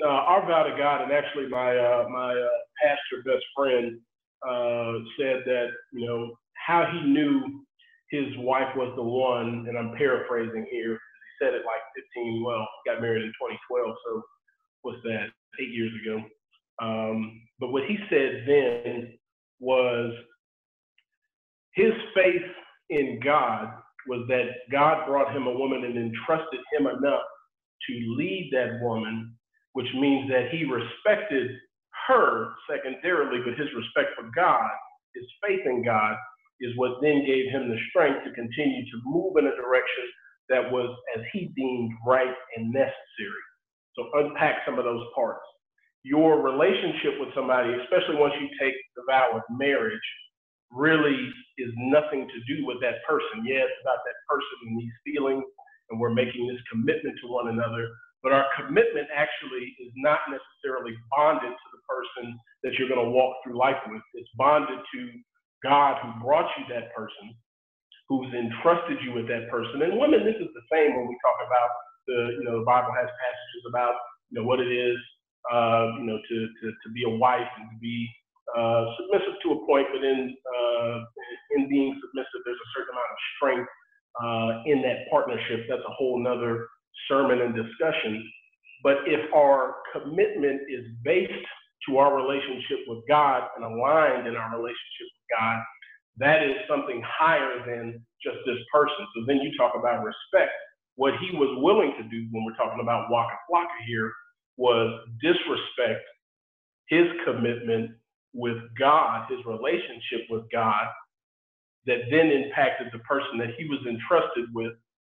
uh, our vow to God, and actually my uh, my uh, pastor best friend uh, said that you know how he knew his wife was the one, and I'm paraphrasing here. He said it like 15. Well, got married in 2012, so was that? Eight years ago. Um, but what he said then was his faith in God was that God brought him a woman and entrusted him enough to lead that woman which means that he respected her secondarily, but his respect for God, his faith in God, is what then gave him the strength to continue to move in a direction that was as he deemed right and necessary. So unpack some of those parts. Your relationship with somebody, especially once you take the vow of marriage, really is nothing to do with that person. Yeah, it's about that person and these feelings, and we're making this commitment to one another, but our commitment actually is not necessarily bonded to the person that you're going to walk through life with. It's bonded to God who brought you that person, who's entrusted you with that person. And women, this is the same when we talk about the, you know, the Bible has passages about, you know, what it is, uh, you know, to, to, to be a wife and to be uh, submissive to a point, but in, uh, in being submissive, there's a certain amount of strength uh, in that partnership. That's a whole nother sermon and discussion. But if our commitment is based to our relationship with God and aligned in our relationship with God, that is something higher than just this person. So then you talk about respect. What he was willing to do when we're talking about Waka Flocka here was disrespect his commitment with God, his relationship with God, that then impacted the person that he was entrusted with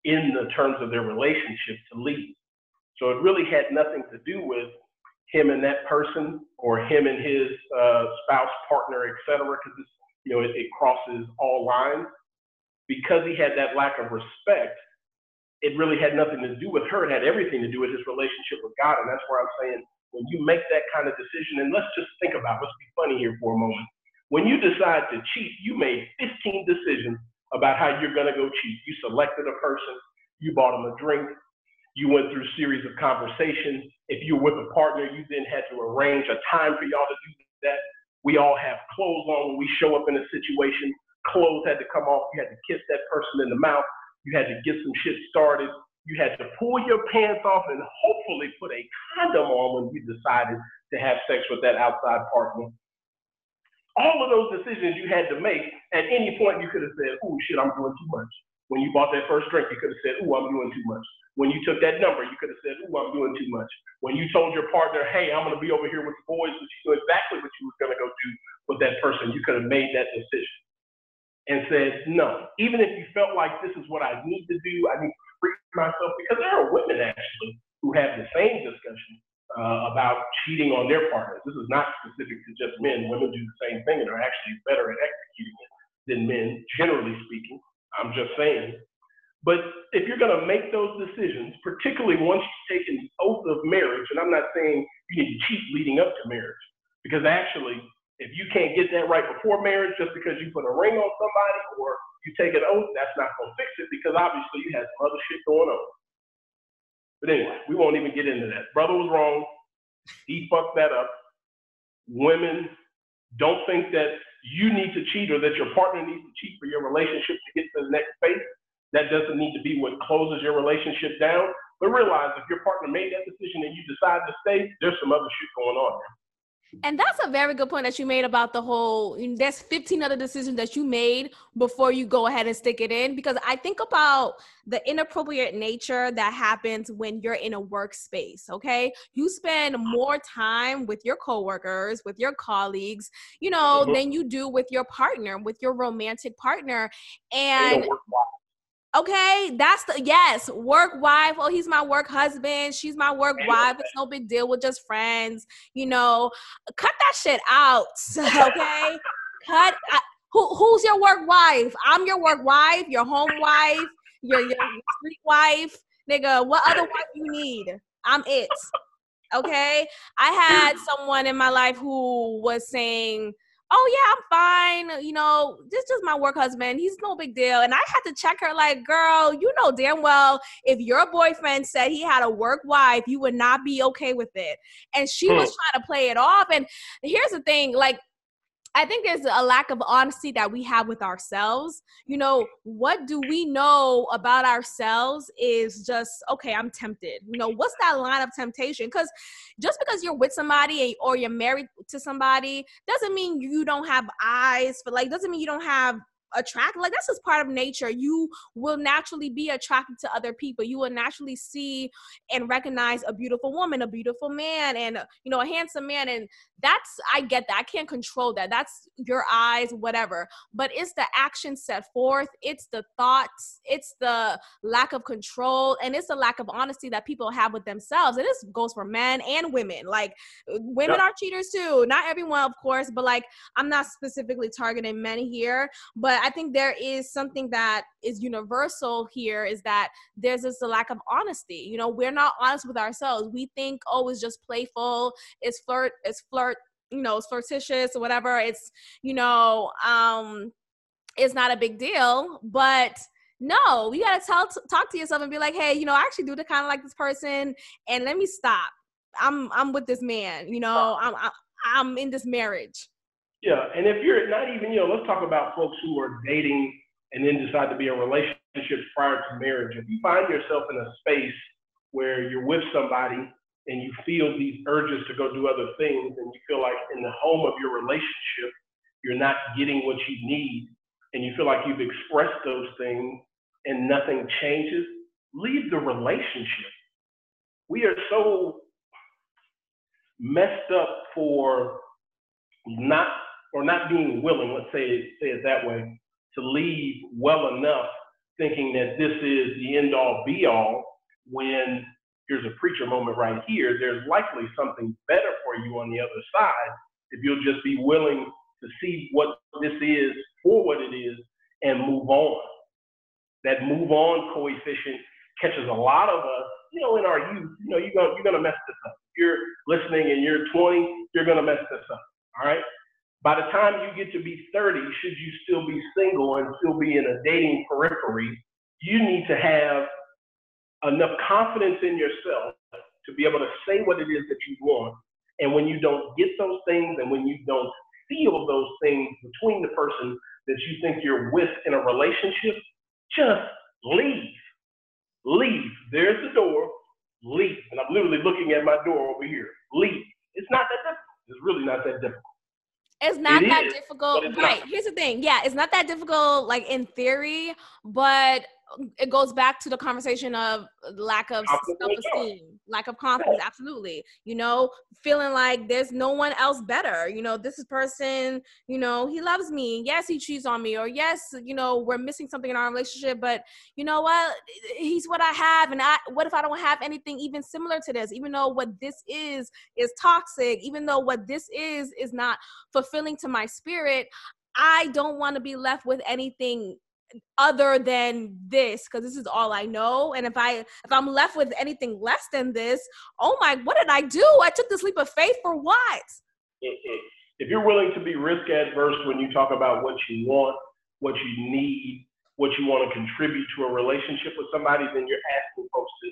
in the terms of their relationship to lead. So it really had nothing to do with him and that person or him and his uh, spouse, partner, etc. Because you know it, it crosses all lines. Because he had that lack of respect, it really had nothing to do with her. It had everything to do with his relationship with God. And that's where I'm saying when you make that kind of decision, and let's just think about, let's be funny here for a moment. When you decide to cheat, you made 15 decisions about how you're going to go cheat. You selected a person, you bought them a drink, you went through a series of conversations. If you were with a partner, you then had to arrange a time for y'all to do that. We all have clothes on when we show up in a situation. Clothes had to come off. You had to kiss that person in the mouth. You had to get some shit started. You had to pull your pants off and hopefully put a condom on when you decided to have sex with that outside partner all of those decisions you had to make. At any point, you could have said, "Oh shit, I'm doing too much." When you bought that first drink, you could have said, "Oh, I'm doing too much." When you took that number, you could have said, "Oh, I'm doing too much." When you told your partner, "Hey, I'm going to be over here with the boys," but you knew exactly what you was going to go do with that person, you could have made that decision and said, "No." Even if you felt like this is what I need to do, I need to free myself because there are women actually who have the same discussion uh, about cheating on their partners. This is not specific to just men. Women do the same thing and are actually better at executing it than men, generally speaking. I'm just saying. But if you're going to make those decisions, particularly once you've taken the oath of marriage, and I'm not saying you need to cheat leading up to marriage, because actually, if you can't get that right before marriage, just because you put a ring on somebody or you take an oath, that's not going to fix it because obviously you had some other shit going on. But anyway, we won't even get into that. Brother was wrong. He fucked that up. Women don't think that you need to cheat or that your partner needs to cheat for your relationship to get to the next phase. That doesn't need to be what closes your relationship down. But realize if your partner made that decision and you decide to stay, there's some other shit going on there. And that's a very good point that you made about the whole. There's 15 other decisions that you made before you go ahead and stick it in. Because I think about the inappropriate nature that happens when you're in a workspace. Okay, you spend more time with your coworkers, with your colleagues, you know, mm-hmm. than you do with your partner, with your romantic partner, and. Okay, that's the yes, work wife. Oh, he's my work husband. She's my work wife. It's no big deal. We're just friends. You know, cut that shit out. Okay, cut. I, who, who's your work wife? I'm your work wife. Your home wife. Your your street wife. Nigga, what other wife you need? I'm it. Okay, I had someone in my life who was saying oh yeah, I'm fine. You know, this just my work husband. He's no big deal. And I had to check her like, girl, you know damn well if your boyfriend said he had a work wife, you would not be okay with it. And she hmm. was trying to play it off. And here's the thing, like I think there's a lack of honesty that we have with ourselves. You know, what do we know about ourselves is just, okay, I'm tempted. You know, what's that line of temptation? Because just because you're with somebody or you're married to somebody doesn't mean you don't have eyes for, like, doesn't mean you don't have attract like that's just part of nature. You will naturally be attracted to other people. You will naturally see and recognize a beautiful woman a beautiful man and you know a handsome man and that's i get that. I can't control that. That's your eyes whatever. But it's the action set forth. It's the thoughts. It's the lack of control and it's the lack of honesty that people have with themselves. And this goes for men and women. Like women are cheaters too. Not everyone of course but like i'm not specifically targeting men here but I think there is something that is universal here is that there's this a lack of honesty. You know, we're not honest with ourselves. We think, oh, it's just playful, it's flirt, it's flirt, you know, it's flirtatious or whatever. It's, you know, um, it's not a big deal. But no, you gotta tell talk to yourself and be like, hey, you know, I actually do the kind of like this person, and let me stop. I'm I'm with this man, you know, I'm I'm in this marriage. Yeah, and if you're not even, you know, let's talk about folks who are dating and then decide to be in relationships prior to marriage. If you find yourself in a space where you're with somebody and you feel these urges to go do other things, and you feel like in the home of your relationship, you're not getting what you need, and you feel like you've expressed those things and nothing changes, leave the relationship. We are so messed up for not or not being willing, let's say it, say it that way, to leave well enough thinking that this is the end all be all when here's a preacher moment right here, there's likely something better for you on the other side if you'll just be willing to see what this is for what it is and move on. That move on coefficient catches a lot of us, you know, in our youth, you know, you're gonna, you're gonna mess this up. If you're listening and you're 20, you're gonna mess this up. All right. By the time you get to be 30, should you still be single and still be in a dating periphery, you need to have enough confidence in yourself to be able to say what it is that you want. And when you don't get those things and when you don't feel those things between the person that you think you're with in a relationship, just leave. Leave. There's the door. Leave. And I'm literally looking at my door over here. Leave. It's not that difficult. It's really not that difficult. It's not it that is, difficult. Right. Not. Here's the thing. Yeah, it's not that difficult, like in theory, but it goes back to the conversation of lack of self-esteem lack of confidence absolutely. You know feeling like there's no one else better. You know this is person you know he loves me. Yes he cheats on me or yes you know we're missing something in our relationship but you know what? He's what i have and i what if i don't have anything even similar to this? Even though what this is is toxic even though what this is is not fulfilling to my spirit I don't want to be left with anything other than this because this is all I know. And if I if I'm left with anything less than this, oh my, what did I do? I took this leap of faith for what? If you're willing to be risk adverse when you talk about what you want, what you need, what you want to contribute to a relationship with somebody, then you're asking folks to,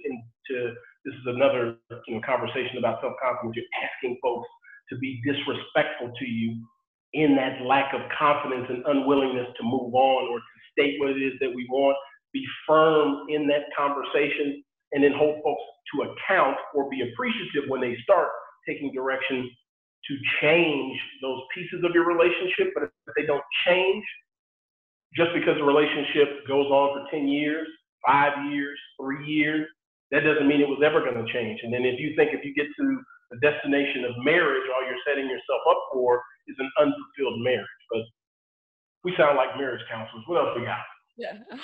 to this is another you know, conversation about self confidence. You're asking folks to be disrespectful to you in that lack of confidence and unwillingness to move on or to state what it is that we want, be firm in that conversation, and then hold folks to account or be appreciative when they start taking direction to change those pieces of your relationship. But if they don't change, just because the relationship goes on for 10 years, five years, three years, that doesn't mean it was ever going to change. And then if you think if you get to the destination of marriage, all you're setting yourself up for is an unfulfilled marriage. But we sound like marriage counselors. What else we got? Yeah.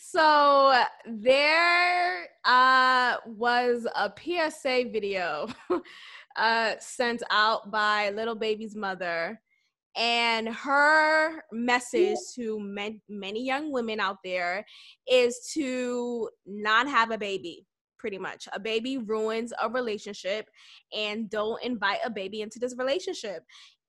So there uh, was a PSA video uh, sent out by Lil Baby's mother. And her message to men, many young women out there is to not have a baby pretty much. A baby ruins a relationship and don't invite a baby into this relationship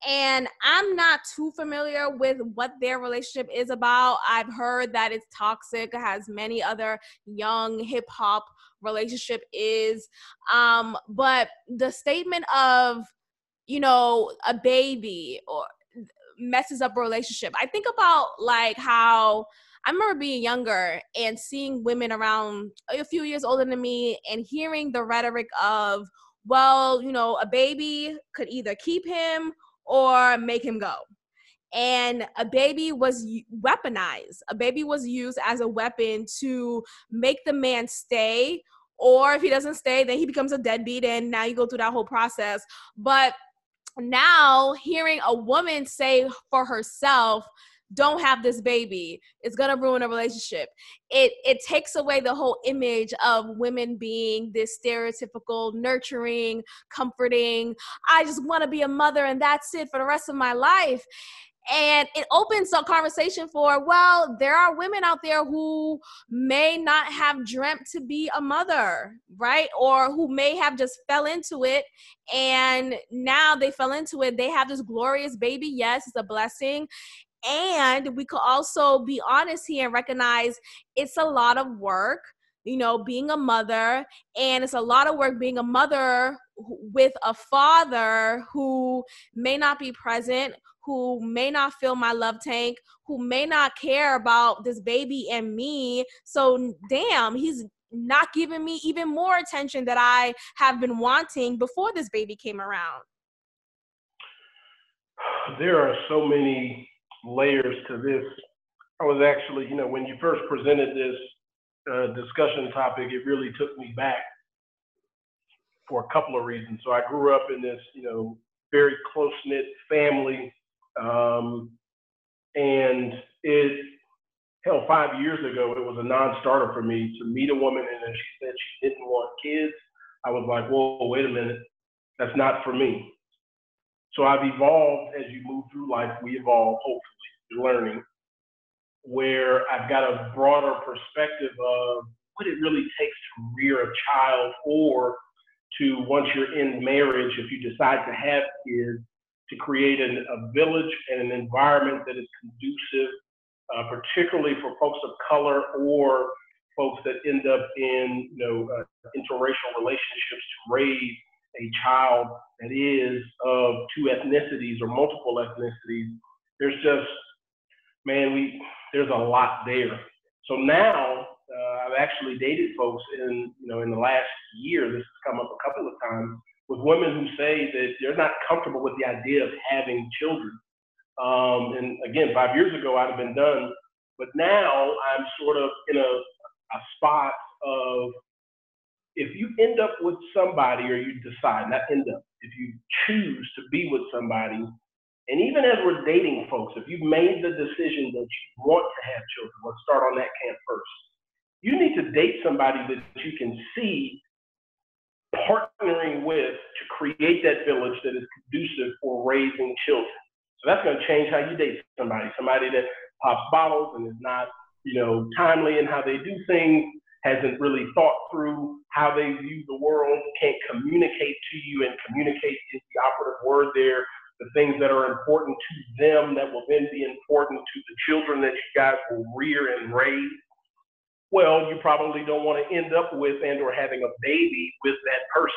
and I'm not too familiar with what their relationship is about. I've heard that it's toxic, has many other young hip hop relationship is. Um, but the statement of, you know, a baby or messes up a relationship. I think about like how I remember being younger and seeing women around a few years older than me and hearing the rhetoric of, well, you know, a baby could either keep him or make him go. And a baby was weaponized. A baby was used as a weapon to make the man stay. Or if he doesn't stay, then he becomes a deadbeat. And now you go through that whole process. But now hearing a woman say for herself, don't have this baby it's to ruin a relationship. It it takes away the whole image of women being this stereotypical nurturing comforting i just want to be a mother and that's it for the rest of my life. And it opens a conversation for well there are women out there who may not have dreamt to be a mother right? Or who may have just fell into it and now they fell into it. They have this glorious baby. Yes it's a blessing and we could also be honest here and recognize it's a lot of work you know, being a mother, and it's a lot of work being a mother with a father who may not be present, who may not fill my love tank, who may not care about this baby and me. So, damn, he's not giving me even more attention that I have been wanting before this baby came around. There are so many layers to this. I was actually, you know, when you first presented this uh, discussion topic, it really took me back for a couple of reasons. So I grew up in this, you know, very close knit family, um, and it, hell, five years ago, it was a non-starter for me to meet a woman and then she said she didn't want kids. I was like, whoa, wait a minute, that's not for me. So I've evolved as you move through life. We evolve, hopefully, learning, where I've got a broader perspective of what it really takes to rear a child or to, once you're in marriage, if you decide to have kids, to create an, a village and an environment that is conducive, uh, particularly for folks of color or folks that end up in you know uh, interracial relationships to raise a child that is of two ethnicities or multiple ethnicities, there's just, man, we there's a lot there. So now uh, I've actually dated folks in, you know, in the last year. This has come up a couple of times with women who say that they're not comfortable with the idea of having children. Um, and again, five years ago, I'd have been done. But now I'm sort of in a, a spot of if you end up with somebody or you decide, not end up, if you choose to be with somebody, and even as we're dating folks, if you've made the decision that you want to have children, let's start on that camp first. You need to date somebody that you can see partnering with to create that village that is conducive for raising children. So that's going to change how you date somebody. Somebody that pops bottles and is not, you know, timely in how they do things, hasn't really thought through how they view the world, can't communicate to you, and communicate is the operative word there. The things that are important to them that will then be important to the children that you guys will rear and raise well, you probably don't want to end up with and or having a baby with that person.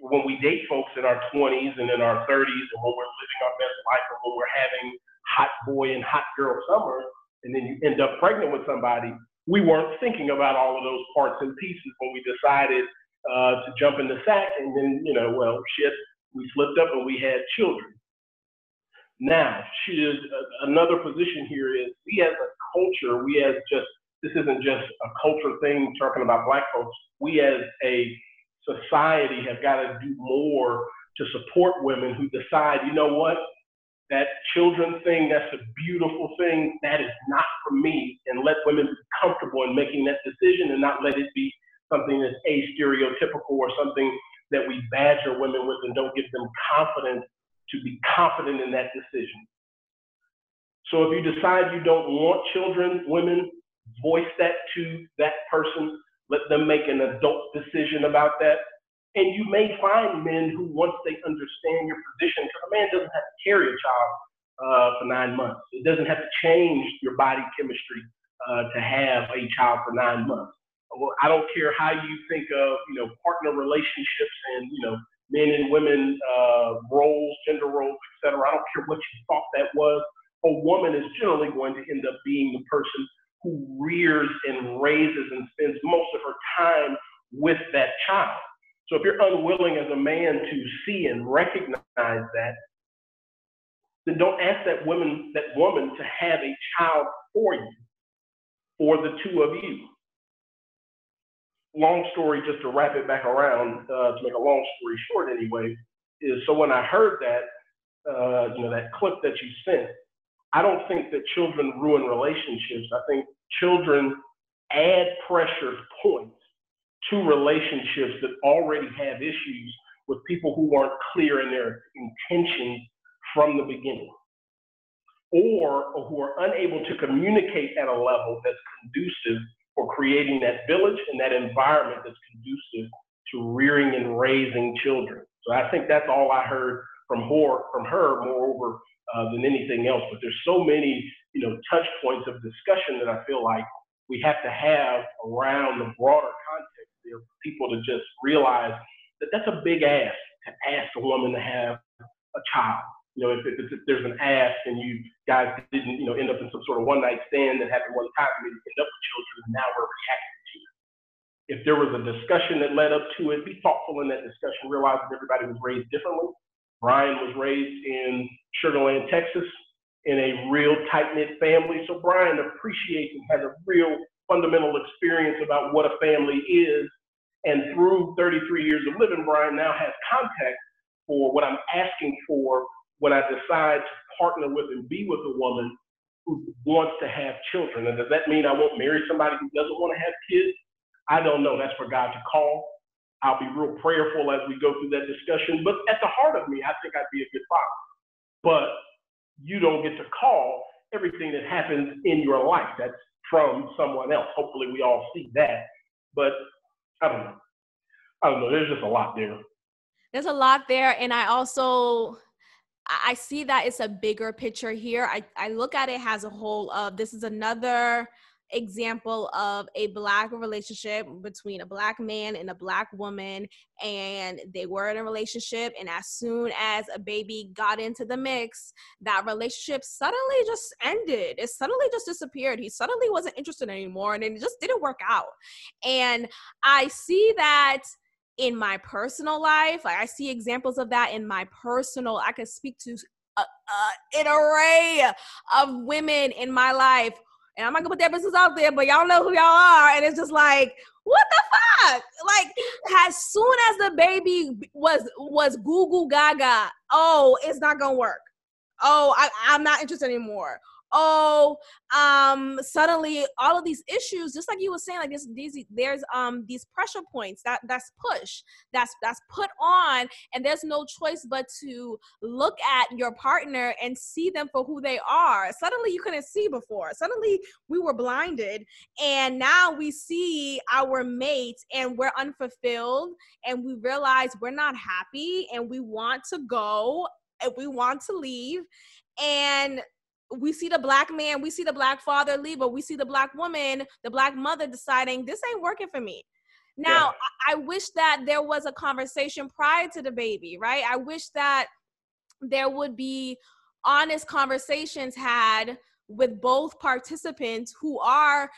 When we date folks in our 20s and in our 30s and when we're living our best life and when we're having hot boy and hot girl summer, and then you end up pregnant with somebody, we weren't thinking about all of those parts and pieces when we decided uh, to jump in the sack. And then, you know, well, shit, we slipped up and we had children. Now, she is uh, another position here is we as a culture, we as just this isn't just a culture thing talking about black folks. We as a society have got to do more to support women who decide, you know what, that children thing, that's a beautiful thing. That is not for me. And let women be comfortable in making that decision and not let it be something that's a stereotypical or something that we badger women with and don't give them confidence to be confident in that decision. So if you decide you don't want children, women, voice that to that person, let them make an adult decision about that. And you may find men who, once they understand your position, because a man doesn't have to carry a child uh, for nine months. It doesn't have to change your body chemistry uh, to have a child for nine months. Well, I don't care how you think of, you know, partner relationships and, you know, men and women uh, roles, gender roles, etc. I don't care what you thought that was. A woman is generally going to end up being the person who rears and raises and spends most of her time with that child. So if you're unwilling as a man to see and recognize that, then don't ask that woman, that woman to have a child for you, for the two of you. Long story, just to wrap it back around, uh, to make a long story short anyway, is so when I heard that, uh, you know, that clip that you sent, I don't think that children ruin relationships. I think children add pressure points to relationships that already have issues with people who weren't clear in their intentions from the beginning or, or who are unable to communicate at a level that's conducive for creating that village and that environment that's conducive to rearing and raising children. So I think that's all I heard from her, from her moreover, uh, than anything else. But there's so many, you know, touch points of discussion that I feel like we have to have around the broader context there for people to just realize that that's a big ask to ask a woman to have a child. You know, if, if, if there's an ask and you guys didn't, you know, end up in some sort of one night stand that happened one time, maybe end up with children, and now we're reacting to it. If there was a discussion that led up to it, be thoughtful in that discussion, realize that everybody was raised differently. Brian was raised in Sugar Land, Texas, in a real tight knit family. So Brian appreciates and has a real fundamental experience about what a family is. And through 33 years of living, Brian now has context for what I'm asking for when I decide to partner with and be with a woman who wants to have children. And does that mean I won't marry somebody who doesn't want to have kids? I don't know. That's for God to call. I'll be real prayerful as we go through that discussion. But at the heart of me, I think I'd be a good father. But you don't get to call everything that happens in your life. That's from someone else. Hopefully, we all see that. But I don't know. I don't know. There's just a lot there. There's a lot there. And I also. I see that it's a bigger picture here. I, I look at it as a whole of this is another example of a black relationship between a black man and a black woman and they were in a relationship and as soon as a baby got into the mix that relationship suddenly just ended. It suddenly just disappeared. He suddenly wasn't interested anymore and it just didn't work out. And i see that in my personal life. Like i see examples of that in my personal i could speak to uh, uh, an array of women in my life. And I'm not gonna put their business out there, but y'all know who y'all are. And it's just like, what the fuck? Like, as soon as the baby was was Google Gaga, oh, it's not gonna work. Oh, I, I'm not interested anymore oh um suddenly all of these issues just like you were saying like this these there's um these pressure points that that's push that's that's put on and there's no choice but to look at your partner and see them for who they are. Suddenly you couldn't see before. Suddenly we were blinded and now we see our mates, and we're unfulfilled and we realize we're not happy and we want to go and we want to leave and we see the black man, we see the black father leave, but we see the black woman, the black mother deciding this ain't working for me. Now, yeah. I wish that there was a conversation prior to the baby, right? I wish that there would be honest conversations had with both participants who are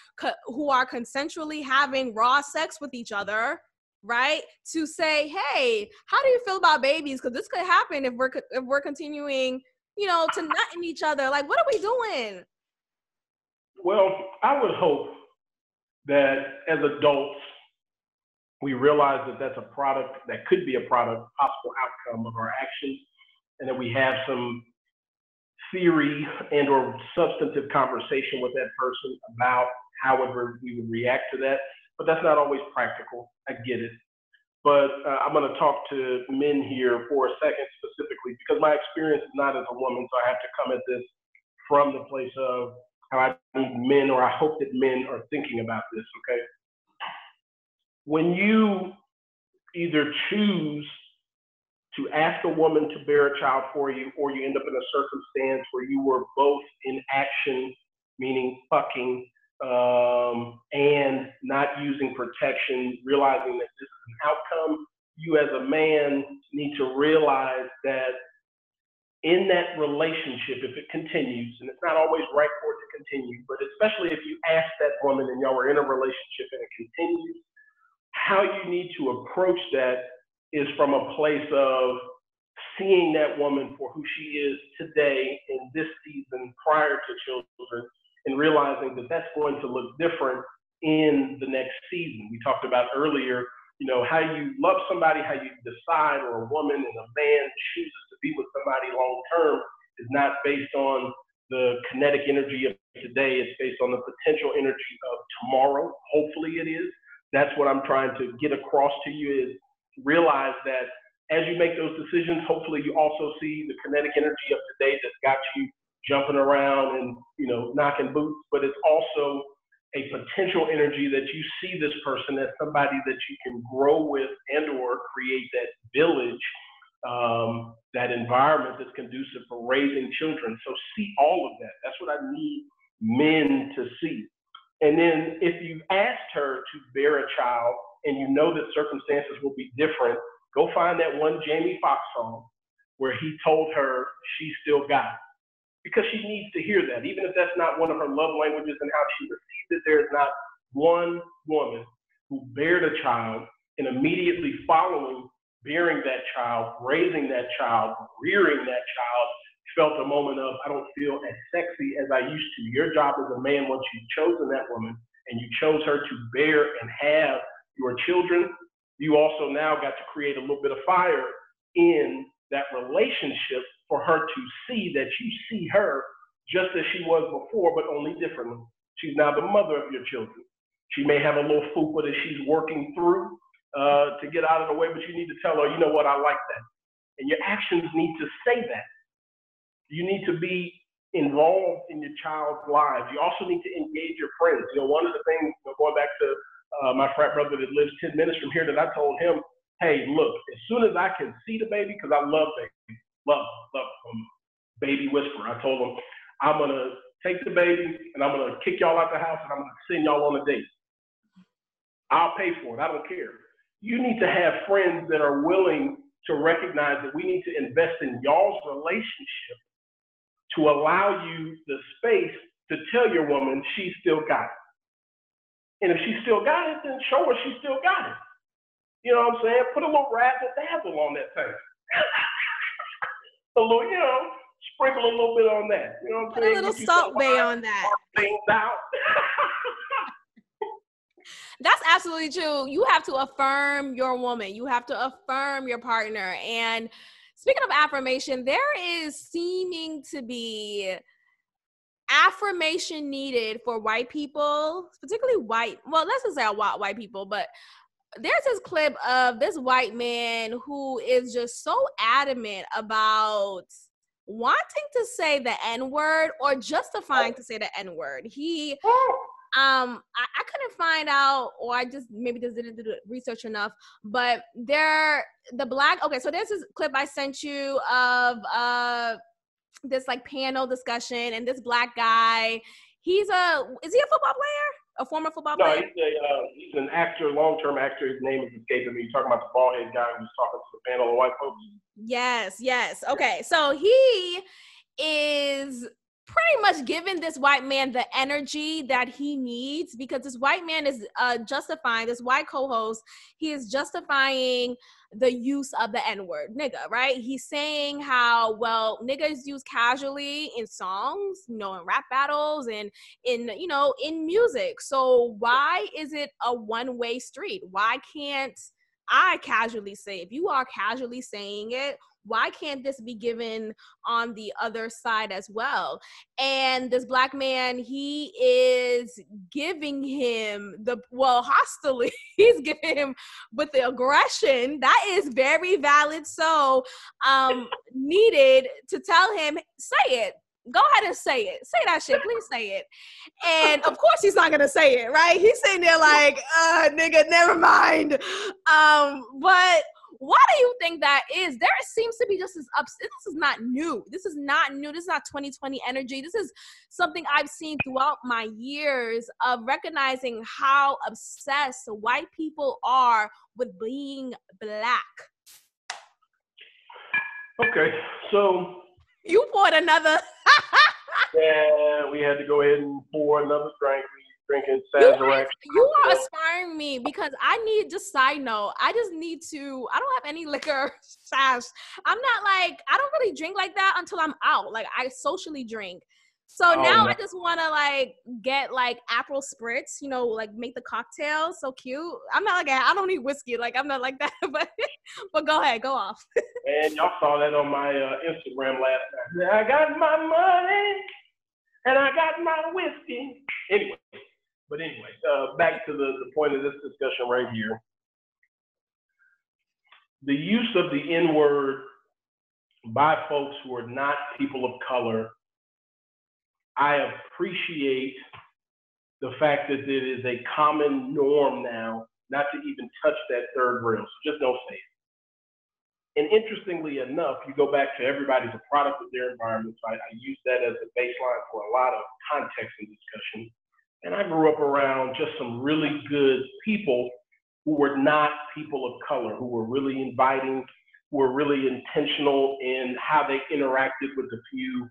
who are consensually having raw sex with each other right to say hey how do you feel about babies because this could happen if we're if we're continuing you know, to nut in each other. Like, what are we doing? Well, I would hope that as adults, we realize that that's a product that could be a product, possible outcome of our actions, and that we have some theory and or substantive conversation with that person about how we would react to that. But that's not always practical. I get it. But uh, I'm going to talk to men here for a second specifically because my experience is not as a woman, so I have to come at this from the place of how I think men, or I hope that men are thinking about this, okay? When you either choose to ask a woman to bear a child for you, or you end up in a circumstance where you were both in action, meaning fucking, um, and not using protection, realizing that this is an outcome, you as a man need to realize that in that relationship, if it continues, and it's not always right for it to continue, but especially if you ask that woman and y'all are in a relationship and it continues, how you need to approach that is from a place of seeing that woman for who she is today in this season prior to children and realizing that that's going to look different in the next season. We talked about earlier, you know, how you love somebody, how you decide, or a woman and a man chooses to be with somebody long term is not based on the kinetic energy of today. It's based on the potential energy of tomorrow. Hopefully it is. That's what I'm trying to get across to you is realize that as you make those decisions, hopefully you also see the kinetic energy of today that's got you jumping around and you know knocking boots, but it's also a potential energy that you see this person as somebody that you can grow with and or create that village um, that environment that's conducive for raising children. So see all of that. That's what i need men to see. And then if you've asked her to bear a child and you know that circumstances will be different go find that one jamie foxx song where he told her she still got it because she needs to hear that, even if that's not one of her love languages and how she receives it. There is not one woman who bared a child and immediately following bearing that child, raising that child, rearing that child, felt a moment of, I don't feel as sexy as I used to. Your job as a man, once you've chosen that woman and you chose her to bear and have your children, you also now got to create a little bit of fire in that relationship for her to see that you see her just as she was before, but only differently. She's now the mother of your children. She may have a little fupa that she's working through uh, to get out of the way, but you need to tell her, you know what, I like that. And your actions need to say that. You need to be involved in your child's lives. You also need to engage your friends. You know, one of the things, going back to uh, my frat brother that lives 10 minutes from here, that I told him, hey, look, as soon as I can see the baby, because I love babies, love, love um, baby whisperer. I told him, I'm gonna take the baby and I'm gonna kick y'all out the house and I'm gonna send y'all on a date. I'll pay for it. I don't care. You need to have friends that are willing to recognize that we need to invest in y'all's relationship to allow you the space to tell your woman she still got it. And if she still got it, then show her she still got it. You know what I'm saying? Put a little razzle dazzle on that thing. a little, you know, sprinkle a little bit on that. You know what I'm Put saying? a little Get Salt Bae on that. Things out. That's absolutely true. You have to affirm your woman. You have to affirm your partner. And speaking of affirmation, there is seeming to be affirmation needed for white people, particularly white. Well, let's just say white white people, but there's this clip of this white man who is just so adamant about wanting to say the N word or justifying to say the N word. He um I, I couldn't find out or i just maybe just didn't do the research enough but there the black okay so there's this clip i sent you of uh this like panel discussion and this black guy he's a is he a football player a former football No, player he's, a, uh, he's an actor, long-term actor. His name is escaping me. You're talking about the bald-head guy who was talking to the panel of white folks. Yes, yes. Okay, so he is pretty much giving this white man the energy that he needs because this white man is uh, justifying this white co-host. He is justifying the use of the N-word, nigga. Right? He's saying how well nigga is used casually in songs, you know, in rap battles and in you know in music. So why is it a one-way street? Why can't I casually say, if you are casually saying it, why can't this be given on the other side as well? And this black man, he is giving him the, well, hostilely, he's giving him with the aggression that is very valid. So, um, needed to tell him, say it. Go ahead and say it. Say that shit. Please say it. And of course he's not gonna say it, right? He's sitting there like, uh, nigga, never mind. Um, but why do you think that is? There seems to be just this ups. This is not new. This is not new. This is not 2020 energy. This is something I've seen throughout my years of recognizing how obsessed white people are with being black. Okay, so You poured another. yeah, we had to go ahead and pour another drink. We drinking You Sazerac. are, you are inspiring me because I need just side note. I just need to. I don't have any liquor stash. I'm not like I don't really drink like that until I'm out. Like I socially drink. So Oh, now no. I just want to like get like Aperol spritz. You know, like make the cocktail so cute. I'm not like I don't need whiskey. Like I'm not like that. But but go ahead, go off. And y'all saw that on my uh, Instagram last night. I got my money and I got my whiskey. Anyway, but anyway, uh, back to the, the point of this discussion right here. The use of the N word by folks who are not people of color, I appreciate the fact that it is a common norm now not to even touch that third rail. So just don't say it. And interestingly enough, you go back to everybody's a product of their environment. So I, I use that as a baseline for a lot of context and discussion. And I grew up around just some really good people who were not people of color, who were really inviting, who were really intentional in how they interacted with the few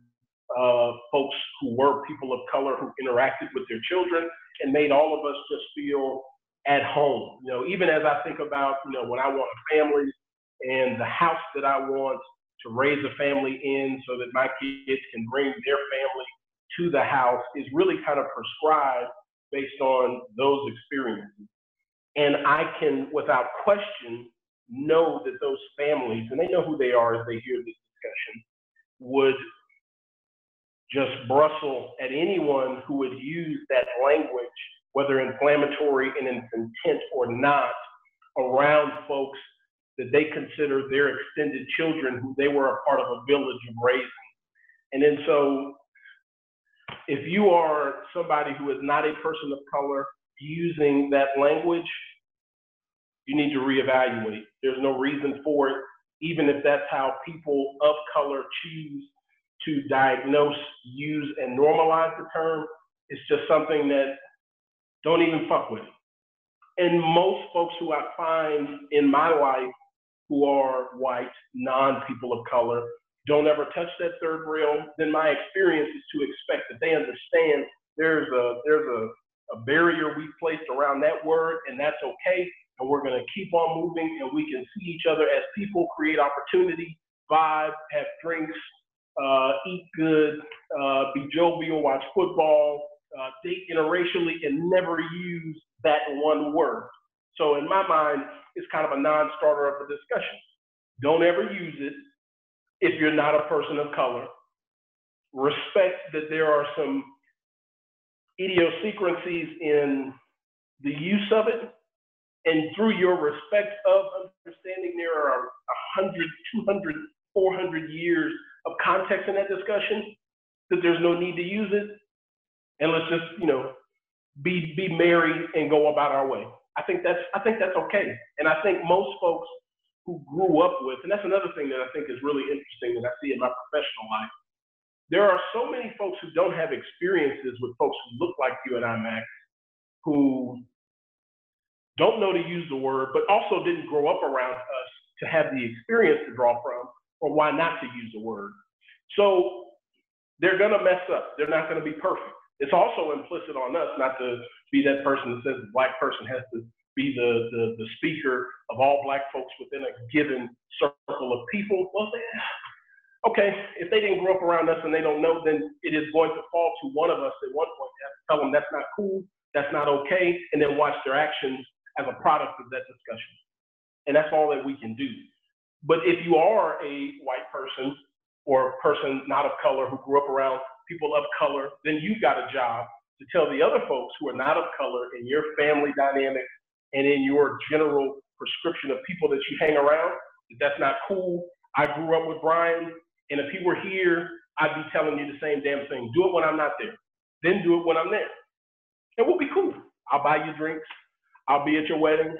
uh, folks who were people of color who interacted with their children and made all of us just feel at home. You know, even as I think about, you know, when I want a family and the house that I want to raise a family in so that my kids can bring their family to the house is really kind of prescribed based on those experiences. And I can, without question, know that those families, and they know who they are as they hear this discussion, would just bristle at anyone who would use that language, whether inflammatory in its intent or not, around folks that they consider their extended children who they were a part of a village of raising. And then so if you are somebody who is not a person of color using that language, you need to reevaluate. There's no reason for it, even if that's how people of color choose to diagnose, use, and normalize the term. It's just something that don't even fuck with it. And most folks who I find in my life who are white, non people of color, don't ever touch that third rail, then my experience is to expect that they understand there's a there's a, a barrier we've placed around that word, and that's okay. And we're gonna keep on moving, and we can see each other as people, create opportunity, vibe, have drinks, uh, eat good, uh, be jovial, watch football, uh, date interracially, and never use that one word. So in my mind, it's kind of a non-starter of a discussion. Don't ever use it if you're not a person of color. Respect that there are some idiosyncrasies in the use of it. And through your respect of understanding there are 100, 200, 400 years of context in that discussion, that there's no need to use it. And let's just, you know, be be merry and go about our way. I think that's I think that's okay. And I think most folks who grew up with, and that's another thing that I think is really interesting that I see in my professional life. There are so many folks who don't have experiences with folks who look like you and I, Max, who don't know to use the word, but also didn't grow up around us to have the experience to draw from, or why not to use the word. So they're gonna mess up. They're not gonna be perfect. It's also implicit on us not to be that person that says the black person has to be the, the, the speaker of all black folks within a given circle of people. Well, they, okay, if they didn't grow up around us and they don't know, then it is going to fall to one of us at one point to tell them that's not cool, that's not okay, and then watch their actions as a product of that discussion. And that's all that we can do. But if you are a white person or a person not of color who grew up around people of color, then you've got a job to tell the other folks who are not of color in your family dynamic and in your general prescription of people that you hang around that's not cool. I grew up with Brian, and if he were here, I'd be telling you the same damn thing. Do it when I'm not there. Then do it when I'm there. And we'll be cool. I'll buy you drinks. I'll be at your wedding.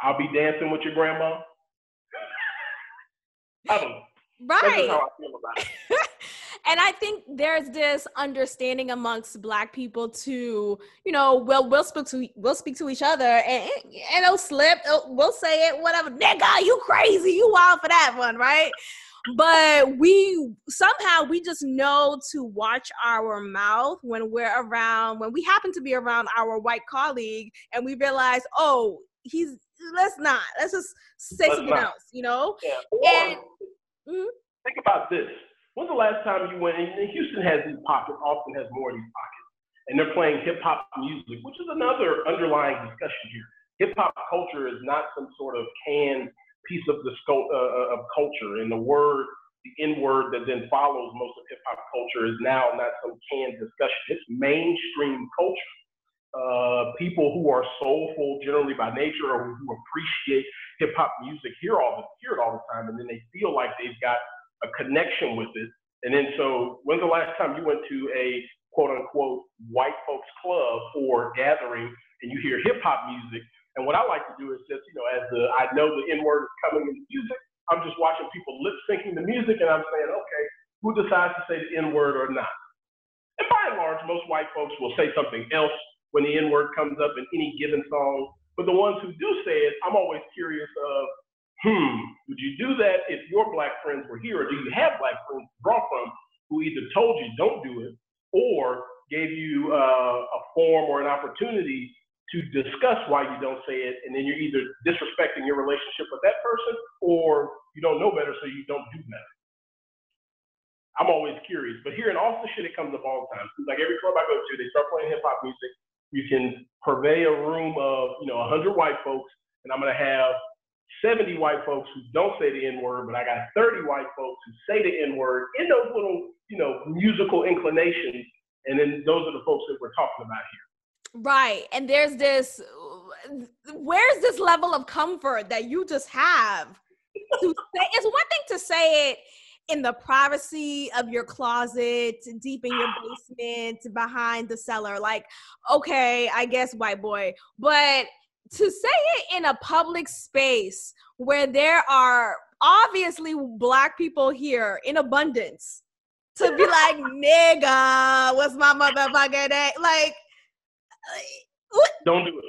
I'll be dancing with your grandma. I don't know. Right. That's how I feel about it. and I think there's this understanding amongst Black people to, you know, we'll we'll speak to we'll speak to each other, and and it'll slip. It'll, we'll say it, whatever. Nigga, you crazy? You wild for that one, right? But we somehow we just know to watch our mouth when we're around when we happen to be around our white colleague, and we realize, oh, he's let's not let's just say let's something not. else, you know. Yeah. And, mm-hmm. Think about this When's the last time you went? And Houston has these pockets. Austin has more of these pockets, and they're playing hip hop music, which is another underlying discussion here. Hip hop culture is not some sort of canned piece of the uh, uh, of culture, and the word, the N word that then follows most of hip hop culture is now not some canned discussion. It's mainstream culture. Uh, people who are soulful generally by nature or who appreciate hip hop music hear all the, hear it all the time, and then they feel like they've got a connection with it. And then so when's the last time you went to a quote unquote white folks club or gathering and you hear hip hop music? And what I like to do is just, you know, as the I know the N word is coming in the music, I'm just watching people lip syncing the music and I'm saying, okay, who decides to say the N word or not? And by and large, most white folks will say something else when the N word comes up in any given song. But the ones who do say it, I'm always curious of hmm, would you do that if your black friends were here? Or do you have black friends draw from who either told you don't do it or gave you uh, a form or an opportunity to discuss why you don't say it, and then you're either disrespecting your relationship with that person or you don't know better, so you don't do better. I'm always curious, but here in Austin, shit, it comes up all the time. Like every club I go to, they start playing hip hop music. You can purvey a room of, you know, 100 white folks, and I'm gonna have 70 white folks who don't say the N word, but I got 30 white folks who say the N word in those little, you know, musical inclinations. And then those are the folks that we're talking about here. Right. And there's this, where's this level of comfort that you just have to say? It's one thing to say it in the privacy of your closet, deep in your basement, behind the cellar. Like, okay, I guess white boy. But to say it in a public space where there are obviously black people here in abundance to be like nigga what's my motherfucking name like what? don't do it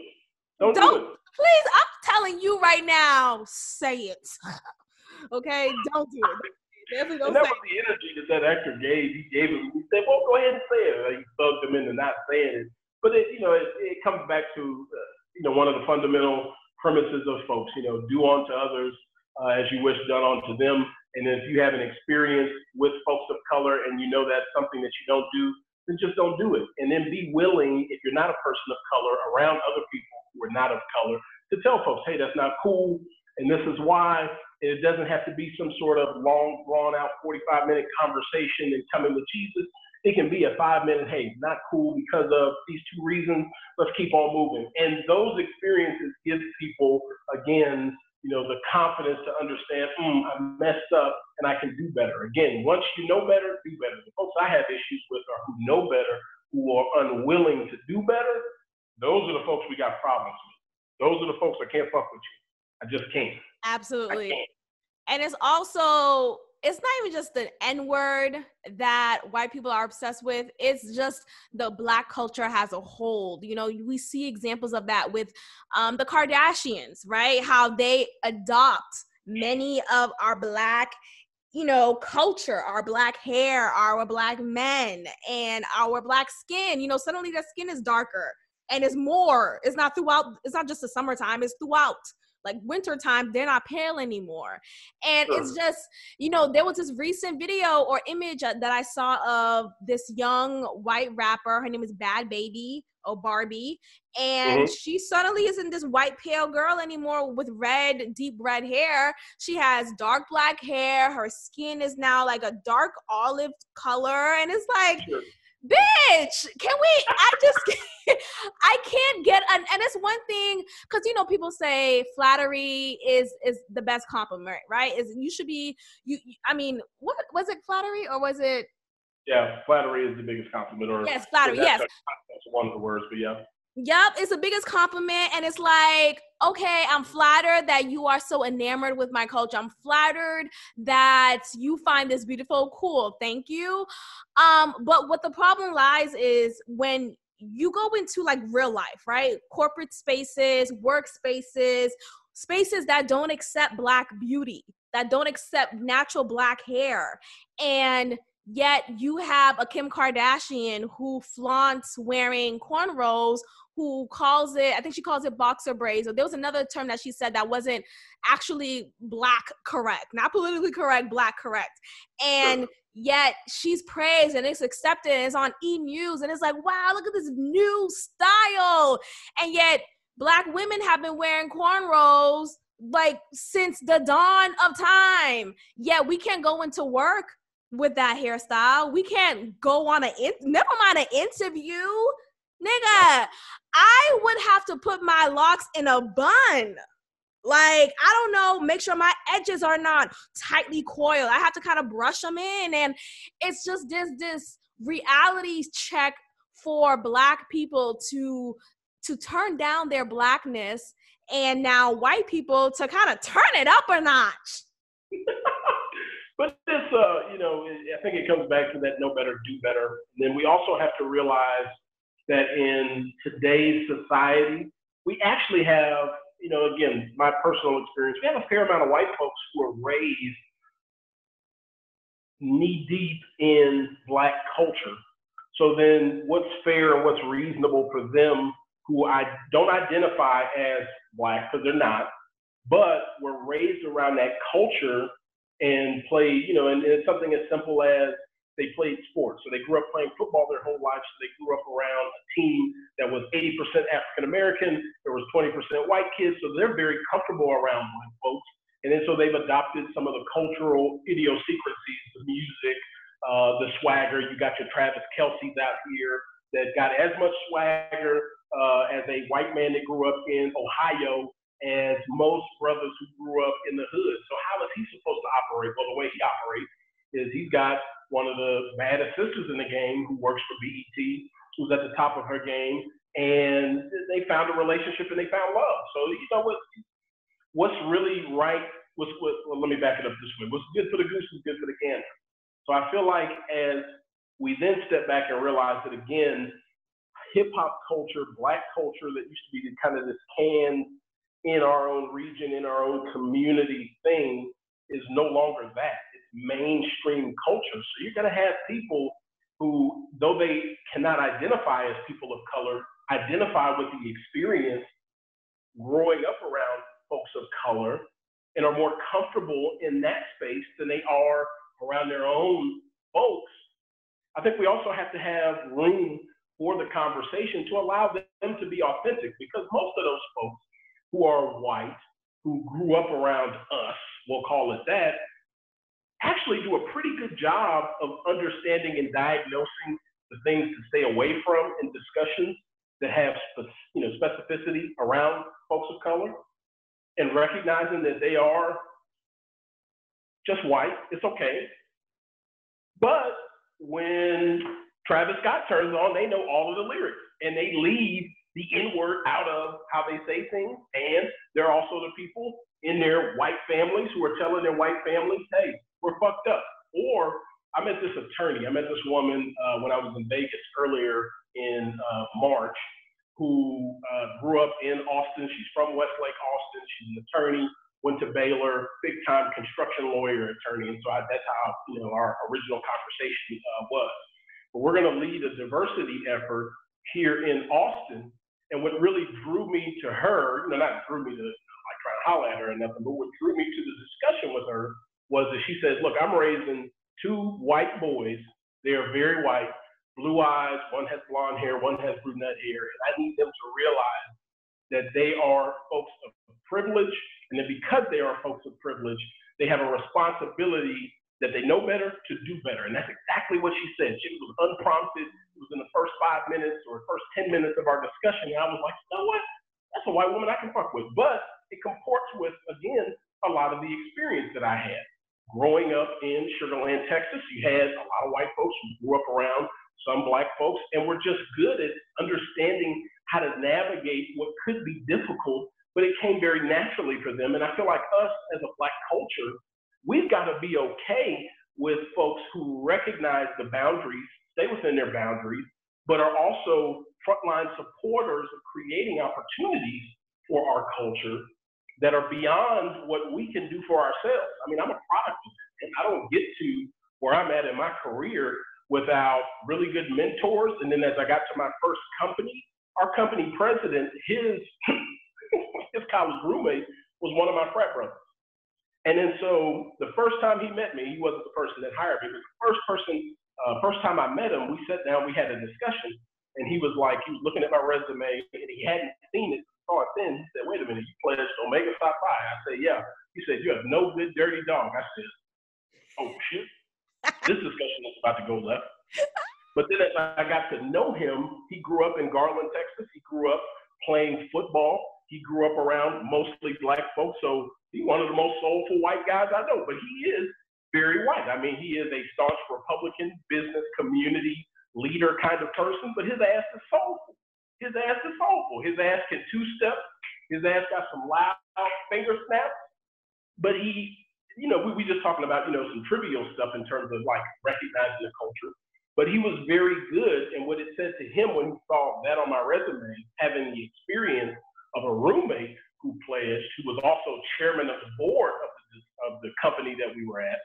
don't, don't do it please i'm telling you right now say it okay don't do it Definitely don't and that was the energy that that actor gave. He gave him. He said, "Well, go ahead and say it." He thugged him into not saying it. But it, you know, it, it comes back to uh, you know, one of the fundamental premises of folks, you know, do unto others uh, as you wish done onto them. And if you have an experience with folks of color and you know that's something that you don't do, then just don't do it. And then be willing, if you're not a person of color, around other people who are not of color, to tell folks, hey, that's not cool. And this is why. And it doesn't have to be some sort of long, drawn out 45 minute conversation and coming with Jesus. It can be a five minute, hey, not cool because of these two reasons. Let's keep on moving. And those experiences give people, again, you know, the confidence to understand, mm, I messed up and I can do better. Again, once you know better, do better. The folks I have issues with are who know better, who are unwilling to do better. Those are the folks we got problems with. Those are the folks I can't fuck with you. I just can't. Absolutely. Can't. And it's also it's not even just the N word that white people are obsessed with. It's just the black culture has a hold. You know, we see examples of that with um, the Kardashians, right? How they adopt many of our black you know culture our black hair our black men and our black skin you know suddenly their skin is darker and it's more it's not throughout it's not just the summertime it's throughout like wintertime, they're not pale anymore. And sure. it's just, you know, there was this recent video or image that I saw of this young white rapper. Her name is Bhad Bhabie or Barbie. And mm-hmm. she suddenly isn't this white pale girl anymore with red, deep red hair. She has dark black hair. Her skin is now like a dark olive color. And it's like, sure bitch can we i just i can't get an and it's one thing because you know people say flattery is is the best compliment right? Is you should be you i mean what was it flattery or was it yeah flattery is the biggest compliment or yes flattery yes. that's one of the words but yeah Yep, it's the biggest compliment. And it's like, okay, I'm flattered that you are so enamored with my culture. I'm flattered that you find this beautiful. Cool. Thank you. Um, but what the problem lies is when you go into like real life, right? Corporate spaces, workspaces, spaces that don't accept black beauty, that don't accept natural black hair. And yet you have a Kim Kardashian who flaunts wearing cornrows who calls it, I think she calls it boxer braids, or there was another term that she said that wasn't actually black correct, not politically correct, black correct. And sure. yet she's praised and it's accepted and it's on E News and it's like, wow, look at this new style. And yet black women have been wearing cornrows like since the dawn of time. Yet we can't go into work with that hairstyle. We can't go on a never mind an interview Nigga, I would have to put my locks in a bun. Like, I don't know, make sure my edges are not tightly coiled. I have to kind of brush them in. And it's just this this reality check for black people to to turn down their blackness and now white people to kind of turn it up a notch. but this uh, you know, I think it comes back to that know better, do better. And then we also have to realize that in today's society, we actually have, you know, again, my personal experience, we have a fair amount of white folks who are raised knee deep in black culture. So then what's fair and what's reasonable for them who I don't identify as black because they're not, but were raised around that culture and play, you know, and, and it's something as simple as they played sports. So they grew up playing football their whole lives. So they grew up around a team that was 80% African American. There was 20% white kids. So they're very comfortable around black folks. And then so they've adopted some of the cultural idiosyncrasies, the music, uh, the swagger. You got your Travis Kelce's out here that got as much swagger uh, as a white man that grew up in Ohio as most brothers who grew up in the hood. So how is he supposed to operate? Well, the way he operates is he's got one of the baddest sisters in the game who works for BET, who's at the top of her game, and they found a relationship and they found love. So you know what? What's really right? What's what? Well, let me back it up this way. What's good for the goose is good for the gander. So I feel like as we then step back and realize that again, hip hop culture, black culture that used to be the kind of this canned in our own region, in our own community thing, is no longer that mainstream culture. So you're going to have people who, though they cannot identify as people of color, identify with the experience growing up around folks of color and are more comfortable in that space than they are around their own folks, I think we also have to have room for the conversation to allow them to be authentic because most of those folks who are white, who grew up around us, we'll call it that, actually do a pretty good job of understanding and diagnosing the things to stay away from in discussions that have you know, specificity around folks of color and recognizing that they are just white, it's okay. But when Travis Scott turns on, they know all of the lyrics and they leave the N word out of how they say things. And there are also the people in their white families who are telling their white families, hey, we're fucked up. Or I met this attorney, I met this woman uh, when I was in Vegas earlier in uh, March who uh, grew up in Austin. She's from Westlake, Austin. She's an attorney, went to Baylor, big time construction lawyer attorney. And so I, that's how you know our original conversation uh, was. But we're going to lead a diversity effort here in Austin. And what really drew me to her, you know, not drew me to like try to holler at her or nothing, but what drew me to the discussion with her was that she says, look, I'm raising two white boys. They are very white blue eyes, one has blonde hair, one has brunette hair. And I need them to realize that they are folks of privilege. And that because they are folks of privilege, they have a responsibility that they know better to do better. And that's exactly what she said. She was unprompted. It was in the first five minutes or first 10 minutes of our discussion. And I was like, you know what? That's a white woman I can fuck with. But it comports with, again, a lot of the experience that I had. Growing up in Sugar Land, Texas, you had a lot of white folks who grew up around some black folks, and we're just good at understanding how to navigate what could be difficult, but it came very naturally for them. And I feel like us as a black culture, we've got to be okay with folks who recognize the boundaries, stay within their boundaries, but are also frontline supporters of creating opportunities for our culture that are beyond what we can do for ourselves. I mean, I'm a product of it, and I don't get to where I'm at in my career without really good mentors. And then as I got to my first company, our company president, his his college roommate was one of my frat brothers. And then so the first time he met me, he wasn't the person that hired me, but the first person, uh, first time I met him, we sat down, we had a discussion, and he was like, he was looking at my resume, and he hadn't seen it, it then. He said, "Wait a minute, you pledged Omega Psi Phi?" I said, "Yeah." He said, "You have no good dirty dog." I said, "Oh shit." this discussion is about to go left. But then as I got to know him, he grew up in Garland, Texas. He grew up playing football. He grew up around mostly black folks. So he's one of the most soulful white guys I know. But he is very white. I mean, he is a staunch Republican business community leader kind of person, but his ass is soulful. His ass is soulful. His ass can two step. His ass got some loud finger snaps, but he you know, we, we just talking about, you know, some trivial stuff in terms of like recognizing the culture. But he was very good. And what it said to him when he saw that on my resume, having the experience of a roommate who pledged, who was also chairman of the board of the, of the company that we were at,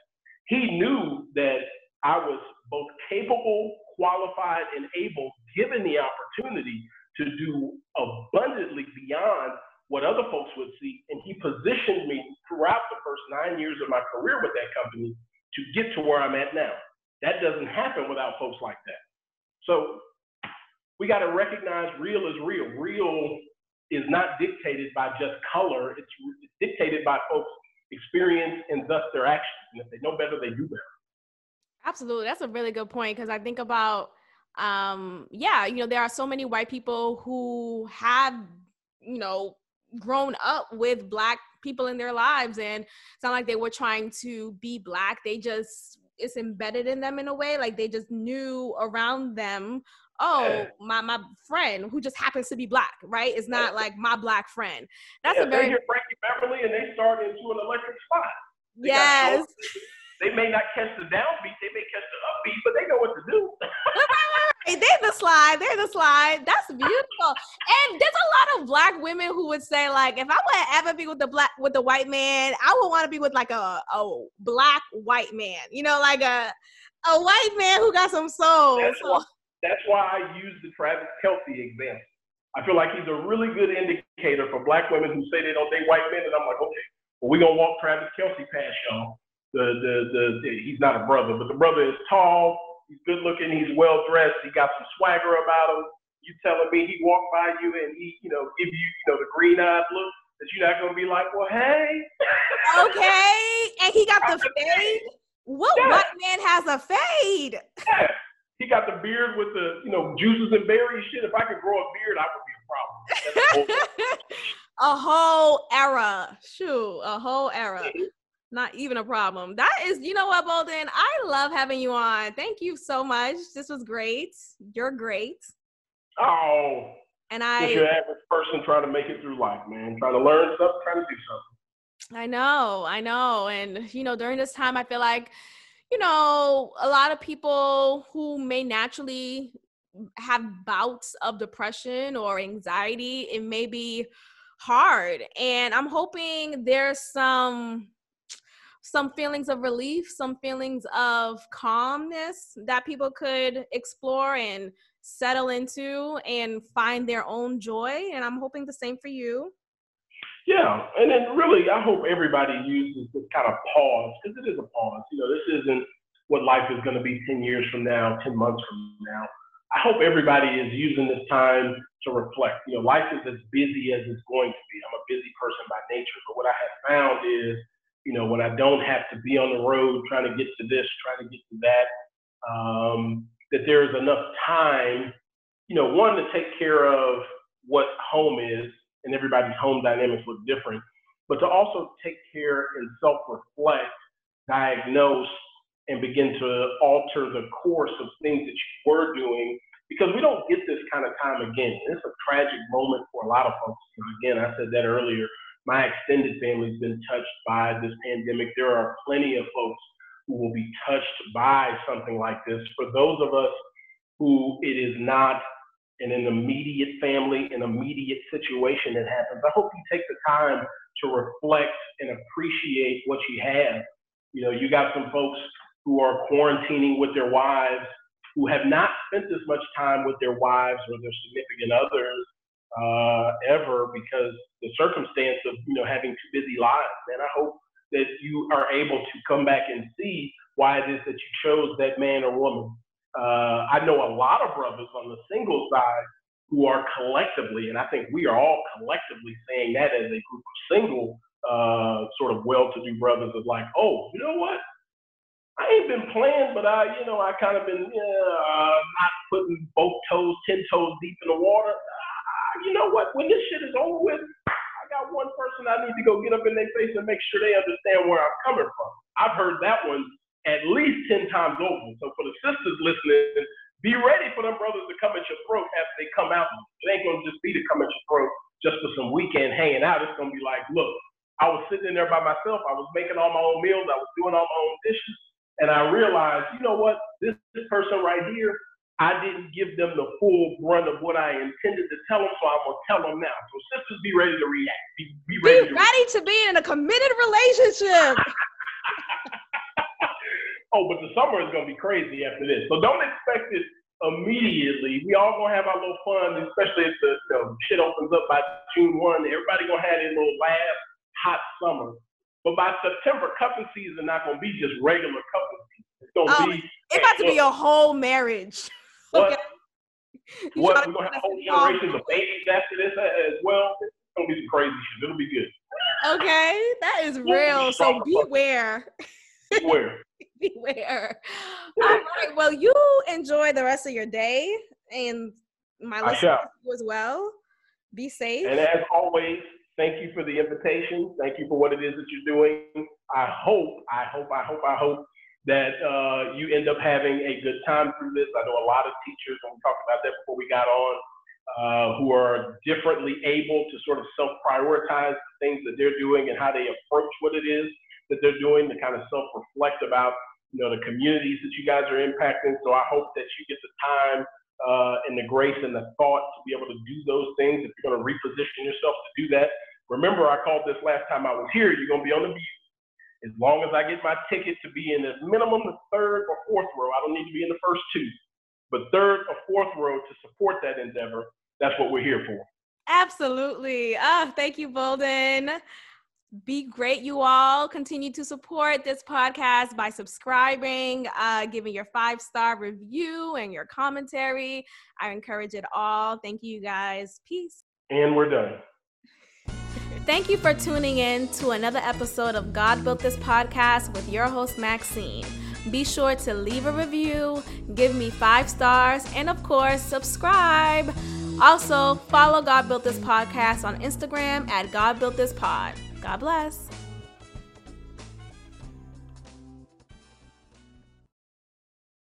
he knew that I was both capable, qualified, and able, given the opportunity, to do abundantly beyond what other folks would see. And he positioned me throughout the first nine years of my career with that company to get to where I'm at now. That doesn't happen without folks like that. So we got to recognize real is real. Real is not dictated by just color, it's dictated by folks' experience and thus their actions. And if they know better, they do better. Absolutely. That's a really good point because I think about um yeah you know there are so many white people who have you know grown up with black people in their lives and it's not like they were trying to be black they just it's embedded in them in a way like they just knew around them oh my my friend who just happens to be black right? It's not like my black friend. That's yeah, a very they hear Frankie Beverly and they start into an electric spot. They yes. they may not catch the downbeat they may catch the upbeat but they know what to do Hey, there's the slide. There's the slide. That's beautiful. And there's a lot of black women who would say, like, if I would ever be with the black with the white man, I would want to be with like a, a black white man. You know, like a a white man who got some soul. That's, so. why, that's why I use the Travis Kelce example. I feel like he's a really good indicator for black women who say they don't date white men, and I'm like, okay, well, we're gonna walk Travis Kelce past y'all. The, the the the he's not a brother, but the brother is tall, he's good looking, he's well dressed, he got some swagger about him. You telling me he walked by you and he, you know, give you, you know, the green eyed look that you're not gonna be like, well, hey. okay, and he got the fade. What yeah. white man has a fade? Yeah. He got the beard with the, you know, juices and berries shit. If I could grow a beard, I would be a problem. a whole era. Shoot, a whole era. Not even a problem. That is, you know what, Bolden? I love having you on. Thank you so much. This was great. You're great. Oh. And I. Just your average person trying to make it through life, man. Trying to learn something, trying to do something. I know, I know. And, you know, during this time, I feel like, you know, a lot of people who may naturally have bouts of depression or anxiety, it may be hard. And I'm hoping there's some some feelings of relief, some feelings of calmness that people could explore and settle into and find their own joy. And I'm hoping the same for you. Yeah, and then really, I hope everybody uses this kind of pause because it is a pause. You know, this isn't what life is going to be 10 years from now, 10 months from now. I hope everybody is using this time to reflect. You know, life is as busy as it's going to be. I'm a busy person by nature, but what I have found is, you know, when I don't have to be on the road trying to get to this, trying to get to that, um, that there is enough time, you know, one to take care of what home is, and everybody's home dynamics look different, but to also take care and self-reflect, diagnose, and begin to alter the course of things that you were doing because we don't get this kind of time again. It's a tragic moment for a lot of folks. again, I said that earlier. My extended family's been touched by this pandemic. There are plenty of folks who will be touched by something like this. For those of us who it is not in an immediate family, an immediate situation that happens, I hope you take the time to reflect and appreciate what you have. You know, you got some folks who are quarantining with their wives, who have not spent as much time with their wives or their significant others uh, ever because the circumstance of you know having two busy lives. And I hope that you are able to come back and see why it is that you chose that man or woman. Uh, I know a lot of brothers on the single side who are collectively, and I think we are all collectively saying that as a group of single, uh, sort of well-to-do brothers is like, oh, you know what? I ain't been playing, but I, you know, I kind of been uh, not putting both toes, ten toes deep in the water. You know what? When this shit is over with, I got one person I need to go get up in their face and make sure they understand where I'm coming from. I've heard that one at least ten times over. So for the sisters listening, be ready for them brothers to come at your throat after they come out. It ain't gonna just be to come at your throat just for some weekend hanging out. It's gonna be like, look, I was sitting in there by myself. I was making all my own meals. I was doing all my own dishes. And I realized, you know what, this, this person right here, I didn't give them the full brunt of what I intended to tell them, so I'm gonna tell them now. So sisters, be ready to react. Be, be ready, be to, ready to be in a committed relationship. oh, but the summer is gonna be crazy after this, so don't expect it immediately. We all gonna have our little fun, especially if the you know, shit opens up by June one. Everybody gonna have their little last hot summer. But by September, cuffing season not gonna be just regular cuffing season. It's gonna oh, be. It's about to be a whole marriage. What? what? We're gonna have a whole generation of babies after this uh, as well. It's gonna be some crazy shit. It'll be good. Okay, that is real. So beware. Beware. beware. All right. Well, you enjoy the rest of your day, and my listeners as well. Be safe. And as always, Thank you for the invitation. Thank you for what it is that you're doing. I hope, I hope, I hope, I hope that uh, you end up having a good time through this. I know a lot of teachers, and we talked about that before we got on, uh, who are differently able to sort of self-prioritize the things that they're doing and how they approach what it is that they're doing, to kind of self-reflect about you know the communities that you guys are impacting. So I hope that you get the time uh, and the grace and the thought to be able to do those things. If you're going to reposition yourself to do that, remember I called this last time I was here. You're going to be on the view. As long as I get my ticket to be in the minimum the third or fourth row, I don't need to be in the first two, but third or fourth row to support that endeavor. That's what we're here for. Absolutely. Oh, thank you, Bolden. Be great, you all. Continue to support this podcast by subscribing, uh, giving your five star review and your commentary. I encourage it all. Thank you, guys. Peace. And we're done. Thank you for tuning in to another episode of God Built This podcast with your host, Maxine. Be sure to leave a review, give me five stars, and of course, subscribe. Also, follow God Built This podcast on Instagram at God Built This Pod. God bless.